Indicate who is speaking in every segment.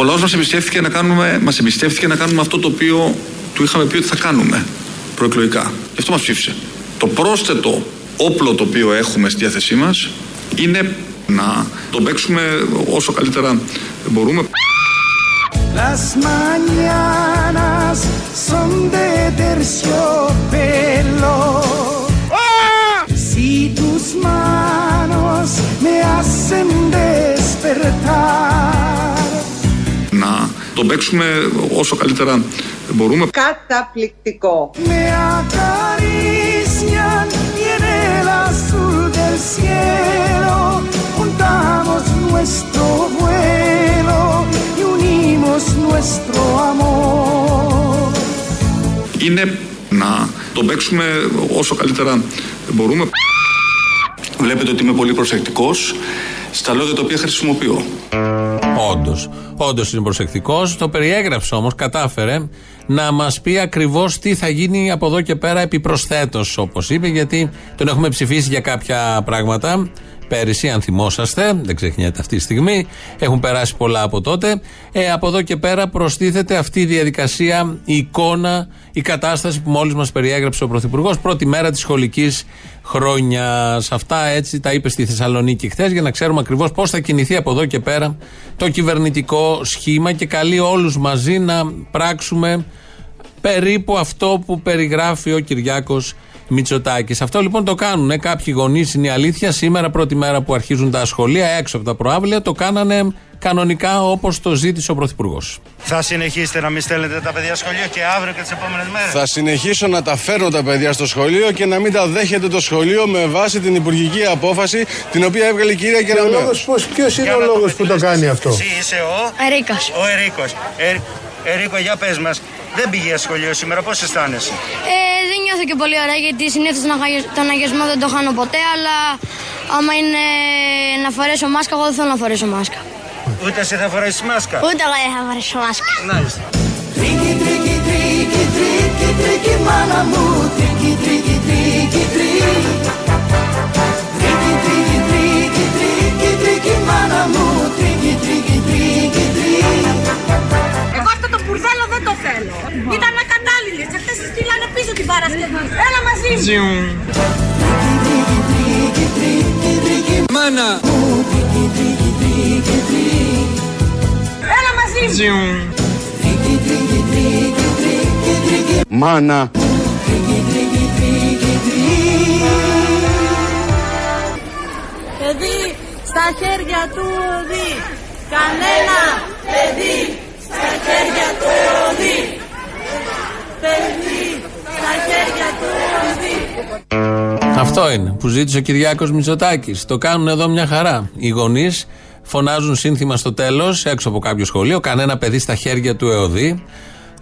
Speaker 1: Ο λαός μας εμπιστεύτηκε να κάνουμε, μας εμπιστεύτηκε να κάνουμε αυτό το οποίο του είχαμε πει ότι θα κάνουμε προεκλογικά. Γι' αυτό μας ψήφισε. Το πρόσθετο όπλο το οποίο έχουμε στη διάθεσή μας είναι να το παίξουμε όσο καλύτερα μπορούμε. Las mañanas son de terciopelo. Si tus manos me hacen despertar. Να το παίξουμε όσο καλύτερα μπορούμε.
Speaker 2: Καταπληκτικό. Με acarician y en el azul del cielo juntamos nuestro vuelo y unimos nuestro amor.
Speaker 1: Είναι να το παίξουμε όσο καλύτερα μπορούμε. Βλέπετε ότι είμαι πολύ προσεκτικός στα λόγια τα οποία χρησιμοποιώ.
Speaker 3: Όντως. Όντως είναι προσεκτικός. Το περιέγραψε όμως, κατάφερε να μας πει ακριβώς τι θα γίνει από εδώ και πέρα επιπροσθέτως, όπως είπε, γιατί τον έχουμε ψηφίσει για κάποια πράγματα πέρυσι, αν θυμόσαστε, δεν ξεχνιέται αυτή τη στιγμή. Έχουν περάσει πολλά από τότε. Ε, από εδώ και πέρα προστίθεται αυτή η διαδικασία, η εικόνα, η κατάσταση που μόλις μας περιέγραψε ο Πρωθυπουργός πρώτη μέρα της σχολικής χρόνια. Αυτά έτσι τα είπε στη Θεσσαλονίκη χθες για να ξέρουμε ακριβώς πώς θα κινηθεί από εδώ και πέρα το κυβερνητικό σχήμα και καλεί όλους μαζί να πράξουμε περίπου αυτό που περιγράφει ο Κυριάκος Μητσοτάκης. Αυτό λοιπόν το κάνουν. Κάποιοι γονείς είναι η αλήθεια. Σήμερα, πρώτη μέρα που αρχίζουν τα σχολεία, έξω από τα προάβλια, το κάνανε κανονικά όπως το ζήτησε ο Πρωθυπουργός.
Speaker 4: Θα συνεχίσετε να μην στέλνετε τα παιδιά σχολείο και αύριο και τις επόμενες μέρες.
Speaker 5: Θα συνεχίσω να τα φέρνω τα παιδιά στο σχολείο και να μην τα δέχεται το σχολείο με βάση την υπουργική απόφαση την οποία έβγαλε η κυρία Κεραμέο.
Speaker 6: Ποιος είναι ο λόγος που το κάνει αυτό;
Speaker 4: Εσύ είσαι ο
Speaker 7: Ερίκος.
Speaker 4: Ο Ερίκος. Ερίκο, για πες μας, δεν πήγε σχολείο σήμερα, πώς αισθάνεσαι;
Speaker 7: Ε, δεν νιώθω και πολύ ωραία γιατί συνήθως τον αγιασμό δεν το χάνω ποτέ, αλλά άμα είναι να φορέσω μάσκα, εγώ δεν θέλω να φορέσω μάσκα.
Speaker 4: Ούτε εσύ θα φορέσεις μάσκα;
Speaker 7: Ούτε εγώ δεν θα φορέσω μάσκα.
Speaker 4: Μάλιστα.
Speaker 2: Τρίκι, τρίκι, τρίκι, τρίκι, τρίκι, μάνα μου, τρίκι, τρίκι, τρίκι, τρίκι. Τρίκι, τρίκι, τρίκι, τρίκι, τρίκι, μάνα μου,
Speaker 8: δεν το θέλω. Ήταν ακατάλληλες. Αυτέ τι στείλανε πίσω την Παρασκευή. Έλα μαζί μου.
Speaker 2: Μάνα!
Speaker 8: Έλα μαζί μου.
Speaker 6: Μάνα.
Speaker 8: Παιδί στα χέρια του οδή. Κανένα παιδί στα χέρια
Speaker 3: Αυτό είναι που ζήτησε ο Κυριάκος Μητσοτάκης. Το κάνουν εδώ μια χαρά. Οι γονείς φωνάζουν σύνθημα στο τέλος, έξω από κάποιο σχολείο, κανένα παιδί στα χέρια του ΕΟΔΗ.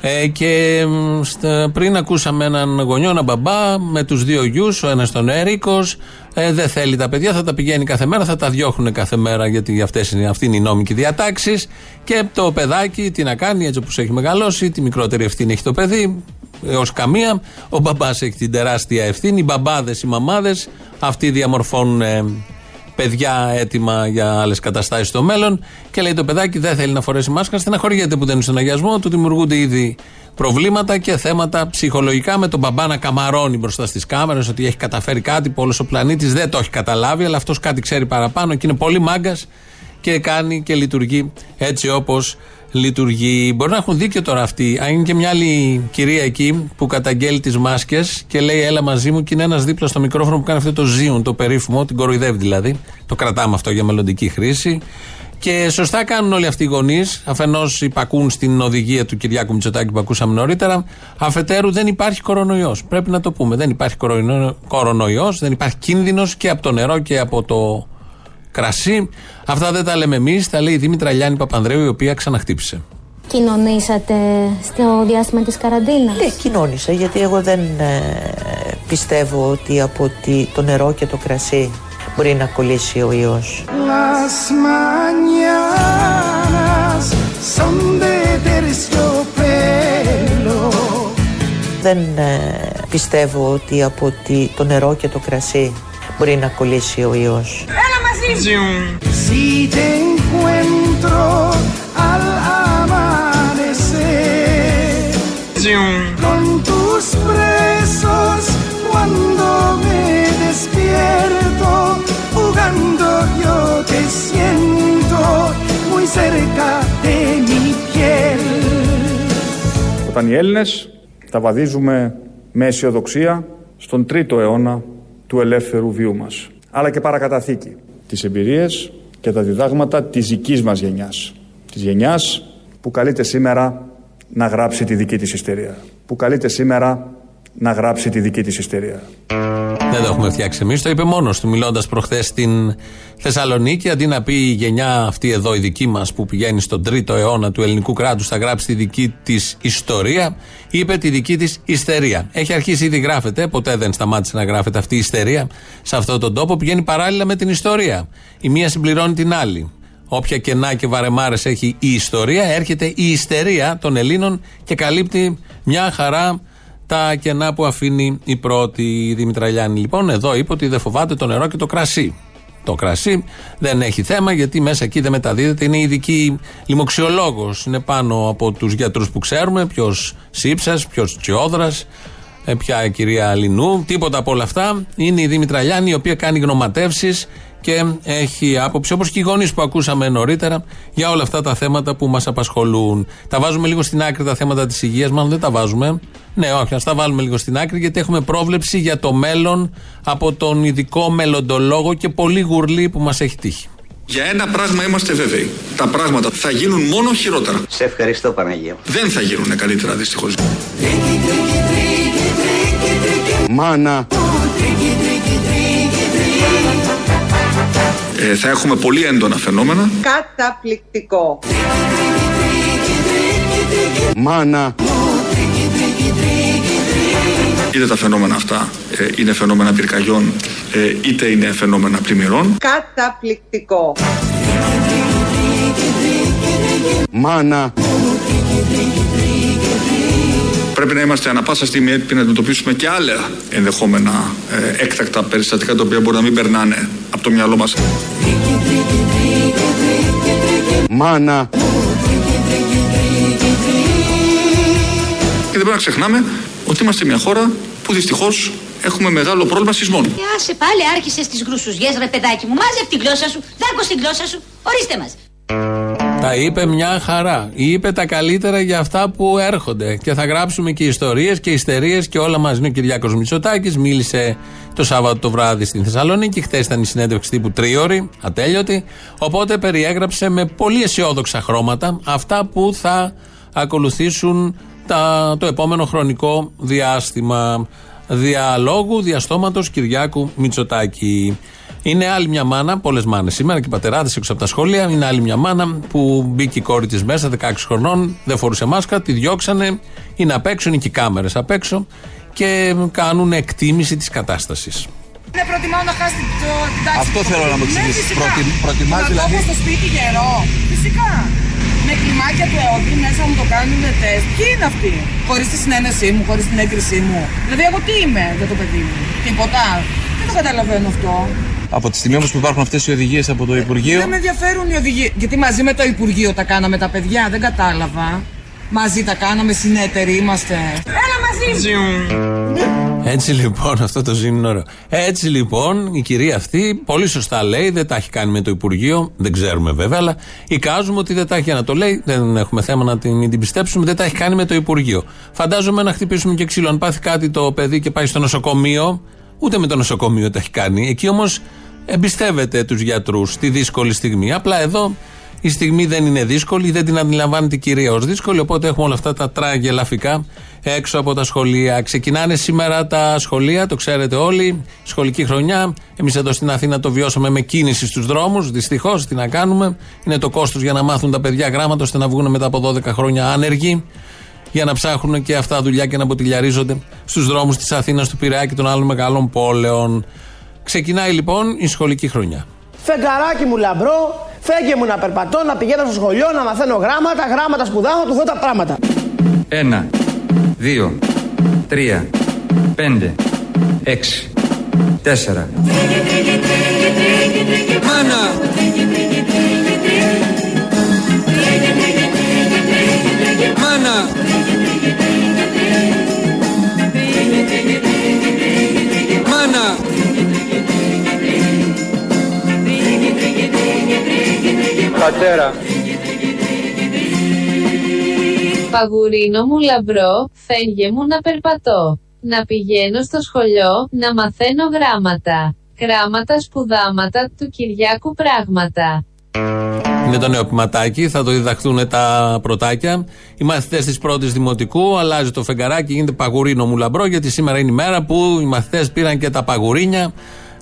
Speaker 3: Ε, και μ, στα- πριν ακούσαμε έναν γονιό, έναν μπαμπά με τους δύο γιους, ο ένας τον Έρικος. Ε, δεν θέλει τα παιδιά, θα τα πηγαίνει κάθε μέρα, θα τα διώχνουν κάθε μέρα γιατί αυτές είναι, αυτή είναι η νόμικη διατάξη. Και το παιδάκι τι να κάνει, έτσι όπως έχει μεγαλώσει, τη μικρότερη ευθύνη έχει το παιδί, έως καμία. Ο μπαμπάς έχει την τεράστια ευθύνη. Οι μπαμπάδες, οι μαμάδες, αυτοί διαμορφώνουν ε, παιδιά έτοιμα για άλλες καταστάσεις στο μέλλον. Και λέει το παιδάκι δεν θέλει να φορέσει μάσκα, στεναχωριέται που δεν είναι στον αγιασμό, του δημιουργούνται ήδη προβλήματα και θέματα ψυχολογικά με τον μπαμπά να καμαρώνει μπροστά στις κάμερες ότι έχει καταφέρει κάτι που όλος ο πλανήτης δεν το έχει καταλάβει, αλλά αυτός κάτι ξέρει παραπάνω και είναι πολύ μάγκας και κάνει και λειτουργεί έτσι όπως λειτουργεί. Μπορεί να έχουν δίκιο τώρα αυτοί. Αν είναι και μια άλλη κυρία εκεί που καταγγέλει τις μάσκες και λέει Έλα μαζί μου, και είναι ένας δίπλα στο μικρόφωνο που κάνει αυτό το ζύον, το περίφημο, την κοροϊδεύει δηλαδή. Το κρατάμε αυτό για μελλοντική χρήση. Και σωστά κάνουν όλοι αυτοί οι γονείς. Αφενός υπακούν στην οδηγία του Κυριάκου Μητσοτάκη που ακούσαμε νωρίτερα. Αφετέρου δεν υπάρχει κορονοϊός. Πρέπει να το πούμε. Δεν υπάρχει κορονοϊός, δεν υπάρχει κίνδυνος και από το νερό και από το κρασί. Αυτά δεν τα λέμε εμείς, τα λέει η Δήμητρα Λιάννη Παπανδρέου, η οποία ξαναχτύπησε.
Speaker 7: Κοινωνήσατε στο διάστημα της καραντίνας;
Speaker 9: Ναι, κοινώνησα γιατί εγώ δεν ε, πιστεύω ότι από τη- το νερό και το κρασί μπορεί να κολλήσει ο ιός.
Speaker 2: Las mañanas son de terciopelo.
Speaker 9: Δεν ε, πιστεύω ότι από τη- το νερό και το κρασί μπορεί να κολλήσει ο ιός.
Speaker 8: Έλα μαζί μου.
Speaker 2: Si te encuentro al amanecer con tus presos cuando me despierto jugando yo te siento muy cerca de mi piel.
Speaker 1: Όταν οι Έλληνες τα βαδίζουμε με αισιοδοξία στον τρίτο αιώνα του ελεύθερου βίου μας, αλλά και παρακαταθήκη. Τις εμπειρίες και τα διδάγματα της δικής μας γενιάς. Της γενιάς που καλείται σήμερα να γράψει τη δική της ιστερία. Που καλείται σήμερα να γράψει τη δική της ιστερία.
Speaker 3: Δεν το έχουμε φτιάξει εμείς. Το είπε μόνος του μιλώντας προχθές στην Θεσσαλονίκη. Αντί να πει η γενιά αυτή εδώ, η δική μας, που πηγαίνει στον τρίτο αιώνα του ελληνικού κράτους, θα γράψει τη δική της ιστορία, είπε τη δική της ιστερία. Έχει αρχίσει ήδη γράφεται, ποτέ δεν σταμάτησε να γράφεται αυτή η ιστερία σε αυτόν τον τόπο. Πηγαίνει παράλληλα με την ιστορία. Η μία συμπληρώνει την άλλη. Όποια κενά και βαρεμάρες έχει η ιστορία, έρχεται η ιστερία των Ελλήνων και καλύπτει μια χαρά τα κενά που αφήνει η πρώτη η Δημητραλιάνη. Λοιπόν, εδώ είπε ότι δεν φοβάται το νερό και το κρασί. Το κρασί δεν έχει θέμα γιατί μέσα εκεί δεν μεταδίδεται. Είναι ειδική λοιμοξιολόγος. Είναι πάνω από τους γιατρούς που ξέρουμε. Ποιος Σύψας, ποιος Τσιόδρας, ε, ποια η κυρία Λινού. Τίποτα από όλα αυτά. Είναι η Δήμητρα Λιάννη η οποία κάνει γνωματεύσεις και έχει άποψη, όπως και οι γονείς που ακούσαμε νωρίτερα, για όλα αυτά τα θέματα που μας απασχολούν. Τα βάζουμε λίγο στην άκρη τα θέματα της υγείας, μάλλον δεν τα βάζουμε. Ναι, όχι, ας τα βάλουμε λίγο στην άκρη, γιατί έχουμε πρόβλεψη για το μέλλον από τον ειδικό μελλοντολόγο και πολύ γουρλή που μας έχει τύχει.
Speaker 1: Για ένα πράγμα είμαστε βέβαιοι. Τα πράγματα θα γίνουν μόνο χειρότερα.
Speaker 10: Σε ευχαριστώ Παναγία.
Speaker 1: Δεν θα γίνουν καλύτερα δυστυχώς.
Speaker 6: Μάνα.
Speaker 1: Ε, θα έχουμε πολύ έντονα φαινόμενα.
Speaker 9: Καταπληκτικό.
Speaker 6: Μάνα.
Speaker 1: Είτε τα φαινόμενα αυτά ε, είναι φαινόμενα πυρκαγιών, ε, είτε είναι φαινόμενα πλημμυρών.
Speaker 9: Καταπληκτικό.
Speaker 6: Μάνα.
Speaker 1: Πρέπει να είμαστε ανα πάσα στιγμή έτοιμοι να αντιμετωπίσουμε και άλλα ενδεχόμενα ε, έκτακτα περιστατικά τα οποία μπορεί να μην περνάνε από το μυαλό μας.
Speaker 6: Μάνα.
Speaker 1: Και δεν πρέπει να ξεχνάμε ότι είμαστε μια χώρα που δυστυχώς έχουμε μεγάλο πρόβλημα σεισμών.
Speaker 11: Ε, άσε πάλι άρχισες τις γρουσουζιές ρε παιδάκι μου. Μάζευ την γλώσσα σου, δάκω στην γλώσσα σου. Ορίστε μας.
Speaker 3: Τα είπε μια χαρά. Είπε τα καλύτερα για αυτά που έρχονται. Και θα γράψουμε και ιστορίες και ιστερίες και όλα μαζί. Είναι ο Κυριάκος Μητσοτάκης. Μίλησε το Σάββατο το βράδυ στην Θεσσαλονίκη. Χθες ήταν η συνέντευξη τύπου τρίωρη, ατέλειωτη. Οπότε περιέγραψε με πολύ αισιόδοξα χρώματα αυτά που θα ακολουθήσουν τα, το επόμενο χρονικό διάστημα διαλόγου διαστόματος Κυριάκου Μητσοτάκη. Είναι άλλη μια μάνα, πολλές μάνες σήμερα και οι πατεράδες έξω από τα σχολεία. Είναι άλλη μια μάνα που μπήκε η κόρη της μέσα, 16 χρονών, δεν φορούσε μάσκα, τη διώξανε. Είναι απ' έξω, είναι και οι κάμερες απ' έξω και κάνουν εκτίμηση της κατάστασης.
Speaker 8: Ναι, προτιμάω να χάσει το, την τάξη.
Speaker 5: Αυτό
Speaker 8: του
Speaker 5: θέλω να μου
Speaker 8: κοπελιού.
Speaker 5: εξηγήσεις.
Speaker 8: Ναι, φυσικά.
Speaker 5: Προτι- προτιμάς
Speaker 8: Να
Speaker 5: δηλαδή-
Speaker 8: κόβω στο σπίτι γερό. Φυσικά. Με κλιμάκια του ΕΟΔΗ μέσα μου το κάνουν τεστ. Ποιοι είναι αυτοί; Χωρίς τη συνένεσή μου, χωρίς την έγκρισή μου. Δηλαδή, εγώ τι είμαι για το παιδί μου. Τίποτα. Δεν το καταλαβαίνω αυτό.
Speaker 5: Από τη στιγμή όμως που υπάρχουν αυτές οι οδηγίες από το Υπουργείο.
Speaker 8: Δεν με ενδιαφέρουν οι οδηγίες. Γιατί μαζί με το Υπουργείο τα κάναμε τα παιδιά, δεν κατάλαβα. Μαζί τα κάναμε, συνέτεροι είμαστε. Έλα μαζί μου.
Speaker 3: Έτσι λοιπόν, αυτό το ζήν είναι ωραίο. Έτσι λοιπόν, η κυρία αυτή πολύ σωστά λέει, δεν τα έχει κάνει με το Υπουργείο, δεν ξέρουμε βέβαια, αλλά εικάζουμε ότι δεν τα έχει για να το λέει, δεν έχουμε θέμα να την, μην την πιστέψουμε, δεν τα έχει κάνει με το Υπουργείο. Φαντάζομαι να χτυπήσουμε και ξύλο. Αν πάθει κάτι το παιδί και πάει στο νοσοκομείο, ούτε με το νοσοκομείο τα έχει κάνει. Εκεί όμως εμπιστεύεται τους γιατρούς στη δύσκολη στιγμή. Απλά εδώ η στιγμή δεν είναι δύσκολη, δεν την αντιλαμβάνεται η κυρία ως δύσκολη, οπότε έχουμε όλα αυτά τα τράγια λαφικά έξω από τα σχολεία. Ξεκινάνε σήμερα τα σχολεία, το ξέρετε όλοι, σχολική χρονιά. Εμείς εδώ στην Αθήνα το βιώσαμε με κίνηση στους δρόμους. Δυστυχώς, τι να κάνουμε. Είναι το κόστος για να μάθουν τα παιδιά γράμματα ώστε να βγουν μετά από 12 χρόνια άνεργοι για να ψάχνουν και αυτά δουλειά και να μποτιλιαρίζονται στους δρόμους της Αθήνας, του Πειραιά και των άλλων μεγάλων πόλεων. Ξεκινάει λοιπόν η σχολική χρονιά.
Speaker 12: Φεγγαράκι μου λαμπρό, φέγγε μου να περπατώ, να πηγαίνω στο σχολείο, να μαθαίνω γράμματα, γράμματα σπουδάω, του δω τα πράγματα.
Speaker 13: Ένα, δύο, τρία, πέντε, έξι, τέσσερα.
Speaker 2: Μάνα. Μάνα.
Speaker 13: πατέρα.
Speaker 10: Παγουρίνο μου λαμπρό, φέγγε μου να περπατώ. Να πηγαίνω στο σχολείο, να μαθαίνω γράμματα. Γράμματα σπουδάματα του Κυριάκου πράγματα.
Speaker 3: Είναι το νέο ποιηματάκι θα το διδαχθούν τα πρωτάκια. Οι μαθητές της πρώτης δημοτικού αλλάζει το φεγγαράκι, γίνεται παγουρίνο μου λαμπρό, γιατί σήμερα είναι η μέρα που οι μαθητές πήραν και τα παγουρίνια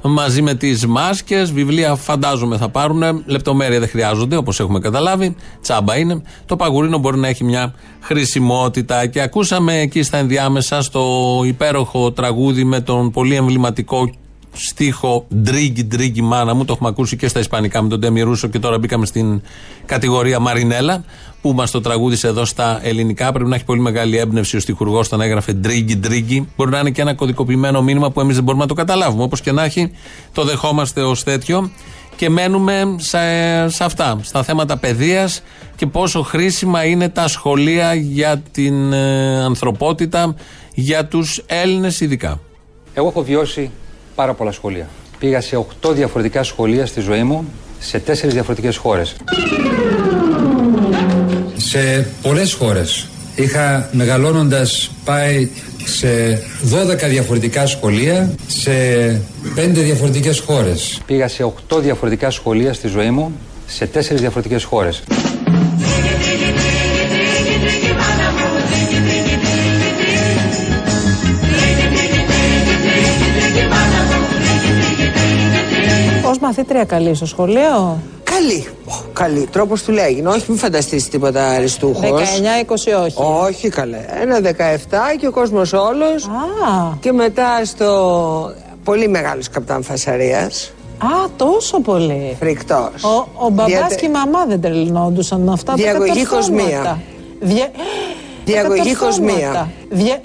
Speaker 3: μαζί με τις μάσκες. Βιβλία φαντάζομαι θα πάρουν. Λεπτομέρεια δεν χρειάζονται, όπως έχουμε καταλάβει. Τσάμπα είναι. Το παγουρίνο μπορεί να έχει μια χρησιμότητα. Και ακούσαμε εκεί στα ενδιάμεσα στο υπέροχο τραγούδι με τον πολύ εμβληματικό στίχο Ντρίγκι, Ντρίγκι, μάνα μου. Το έχουμε ακούσει και στα Ισπανικά με τον Ντέμι Ρούσο και τώρα μπήκαμε στην κατηγορία Μαρινέλα που μας το τραγούδισε εδώ στα ελληνικά. Πρέπει να έχει πολύ μεγάλη έμπνευση ο στιχουργός όταν έγραφε Ντρίγκι, Ντρίγκι. Μπορεί να είναι και ένα κωδικοποιημένο μήνυμα που εμείς δεν μπορούμε να το καταλάβουμε. Όπως και να έχει, το δεχόμαστε ως τέτοιο. Και μένουμε σε, σε αυτά, στα θέματα παιδείας και πόσο χρήσιμα είναι τα σχολεία για την ε, ανθρωπότητα, για τους Έλληνες ειδικά.
Speaker 13: Εγώ έχω βιώσει πάρα πολλά σχολεία. Πήγα σε 8 διαφορετικά σχολεία στη ζωή μου, σε 4 διαφορετικές χώρες. Σε πολλές χώρες είχα μεγαλώνοντας πάει σε 12 διαφορετικά σχολεία, σε 5 διαφορετικές χώρες. Πήγα σε 8 διαφορετικά σχολεία στη ζωή μου, σε 4 διαφορετικές χώρες.
Speaker 14: Μαθήτρια καλή στο σχολείο;
Speaker 15: Καλή. Ω, Καλή. Τρόπος του λέγει. Όχι, μην φανταστείς τίποτα αριστούχος.
Speaker 14: 19-20 όχι.
Speaker 15: Όχι, καλέ. Ένα 17 και ο κόσμος όλος. Και μετά στο πολύ μεγάλος καπτάν Φασαρίας.
Speaker 14: Α, τόσο πολύ.
Speaker 15: Φρικτός.
Speaker 14: Ο, ο μπαμπάς
Speaker 15: Διατε-
Speaker 14: και η μαμά δεν τρελνόντουσαν με αυτά
Speaker 15: Διαγωγή
Speaker 14: τα κατορθώματα.
Speaker 15: κοσμία.
Speaker 14: Δια...
Speaker 15: Διαγωγή
Speaker 14: τα κατορθώματα.
Speaker 15: κοσμία.
Speaker 14: Δια...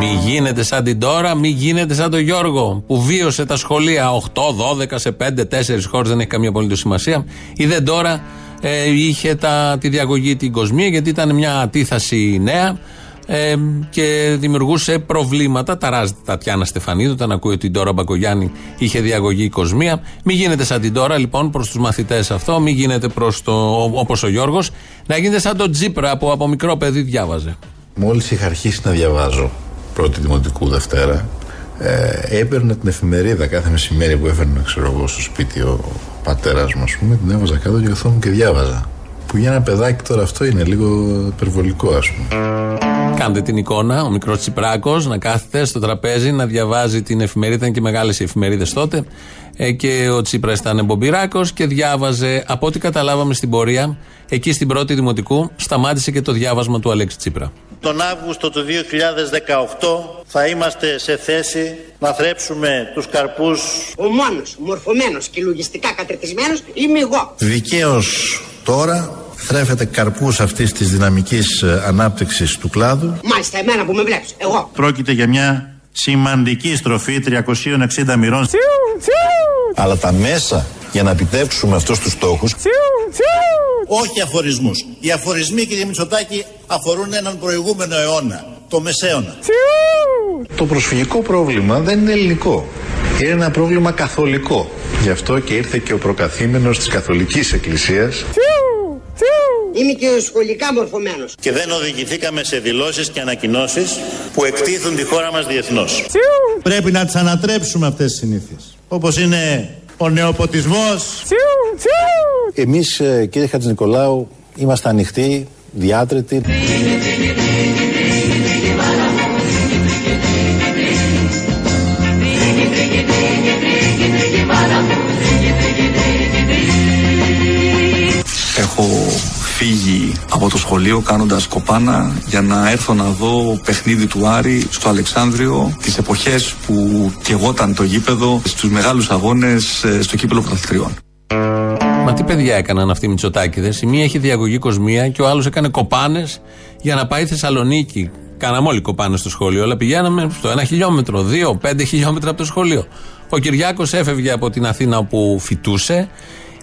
Speaker 3: Μη γίνεται σαν την τώρα, μη γίνεται σαν τον Γιώργο που βίωσε τα σχολεία 8, 12 σε 5, 4 χώρες, δεν έχει καμία απολύτως σημασία. Είδε τώρα ε, είχε τα, τη διαγωγή την κοσμία γιατί ήταν μια αντίθαση νέα ε, και δημιουργούσε προβλήματα. Ταράζεται η Τατιάνα Στεφανίδου όταν ακούει ότι η Ντόρα Μπακογιάννη είχε διαγωγή η κοσμία. Μην γίνεται σαν την τώρα λοιπόν προς τους μαθητές αυτό, μην γίνεται προς το όπως ο Γιώργος, να γίνεται σαν τον Τζίπρα που από μικρό παιδί διάβαζε.
Speaker 16: Μόλις είχα αρχίσει να διαβάζω πρώτη δημοτικού Δευτέρα ε, έπαιρνα την εφημερίδα κάθε μεσημέρι που έφερνε ξέρω εγώ στο σπίτι ο πατέρας μου ας πούμε την έβαζα κάτω και καθόμουν και διάβαζα που για ένα παιδάκι τώρα αυτό είναι λίγο υπερβολικό ας πούμε
Speaker 3: Κάντε την εικόνα, ο μικρός Τσιπράκος να κάθεται στο τραπέζι να διαβάζει την εφημερίδα. Ήταν και μεγάλες οι εφημερίδες τότε. Ε, και ο Τσίπρας ήταν μπομπυράκος και διάβαζε. Από ό,τι καταλάβαμε στην πορεία, εκεί στην πρώτη δημοτικού, σταμάτησε και το διάβασμα του Αλέξη Τσίπρα.
Speaker 17: Τον Αύγουστο του 2018 θα είμαστε σε θέση να θρέψουμε τους καρπούς
Speaker 18: Ο μόνος μορφωμένος και λογιστικά κατρετισμένος είμαι εγώ.
Speaker 16: Δικαίως τώρα θρέφεται καρπούς αυτής της δυναμικής ε, ανάπτυξης του κλάδου
Speaker 18: Μάλιστα εμένα που με βλέπεις, εγώ.
Speaker 17: Πρόκειται για μια σημαντική στροφή 360 μοιρών
Speaker 16: αλλά τα μέσα για να επιτεύξουμε αυτούς τους στόχους
Speaker 17: Όχι αφορισμούς. Οι αφορισμοί κύριε Μητσοτάκη αφορούν έναν προηγούμενο αιώνα, το μεσαίωνα.
Speaker 16: Το προσφυγικό πρόβλημα δεν είναι ελληνικό. Είναι ένα πρόβλημα καθολικό. Γι' αυτό και ήρθε και ο προκαθήμενος της Καθολικής Εκκλησίας
Speaker 18: Είμαι και σχολικά μορφωμένος.
Speaker 17: Και δεν οδηγηθήκαμε σε δηλώσεις και ανακοινώσεις που εκτίθουν τη χώρα μας διεθνώς. Πρέπει να τις ανατρέψουμε αυτές τις συνήθειες. Όπως είναι ο νεοποτισμός,
Speaker 16: Εμείς ε, κύριε Χατζηνικολάου είμαστε ανοιχτοί, διάτρετοι.
Speaker 1: Φύγει από το σχολείο κάνοντας κοπάνα για να έρθω να δω παιχνίδι του Άρη στο Αλεξάνδριο τις εποχές που κεγόταν το γήπεδο στους μεγάλους αγώνες ε, στο κύπελο πρωταθλητριών.
Speaker 3: Μα τι παιδιά έκαναν αυτοί οι Μητσοτάκηδες; Η μία έχει διαγωγή κοσμία και ο άλλος έκανε κοπάνες για να πάει Θεσσαλονίκη. Κάναμε όλοι κοπάνες στο σχολείο, αλλά πηγαίναμε στο ένα χιλιόμετρο, δύο, πέντε χιλιόμετρα από το σχολείο. Ο Κυριάκος έφευγε από την Αθήνα όπου φοιτούσε,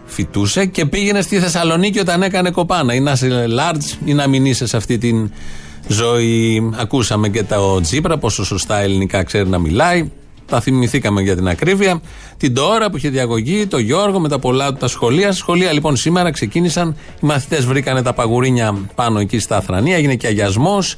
Speaker 3: φοιτούσε και πήγαινε στη Θεσσαλονίκη όταν έκανε κοπάνα. Ή να είσαι large ή να μην είσαι σε αυτή την ζωή. Ακούσαμε και τα Τζίπρα, πόσο σωστά ελληνικά ξέρει να μιλάει. Τα θυμηθήκαμε για την ακρίβεια. Την τώρα που είχε διαγωγή, το Γιώργο με τα πολλά του τα σχολεία. Σχολεία λοιπόν σήμερα ξεκίνησαν. Οι μαθητές βρήκανε τα παγουρίνια πάνω εκεί στα Αθρανία. Έγινε και αγιασμός.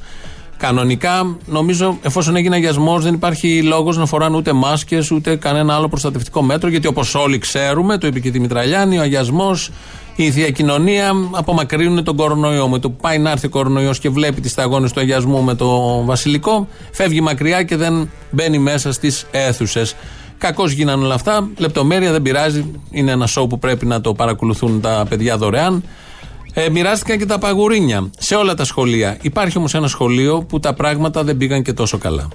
Speaker 3: Κανονικά, νομίζω, εφόσον έγινε αγιασμός, δεν υπάρχει λόγος να φοράνε ούτε μάσκες ούτε κανένα άλλο προστατευτικό μέτρο. Γιατί όπως όλοι ξέρουμε, το είπε και η Δημητραλιάνη, ο αγιασμός, η θεία κοινωνία απομακρύνουν τον κορονοϊό. Με το που πάει να έρθει ο κορονοϊός και βλέπει τις σταγόνες του αγιασμού με το βασιλικό, φεύγει μακριά και δεν μπαίνει μέσα στις αίθουσες. Κακώς γίνανε όλα αυτά. Λεπτομέρεια δεν πειράζει. Είναι ένα σοου που πρέπει να το παρακολουθούν τα παιδιά δωρεάν. Ε, μοιράστηκαν και τα παγουρίνια σε όλα τα σχολεία. Υπάρχει όμως ένα σχολείο που τα πράγματα δεν πήγαν και τόσο καλά.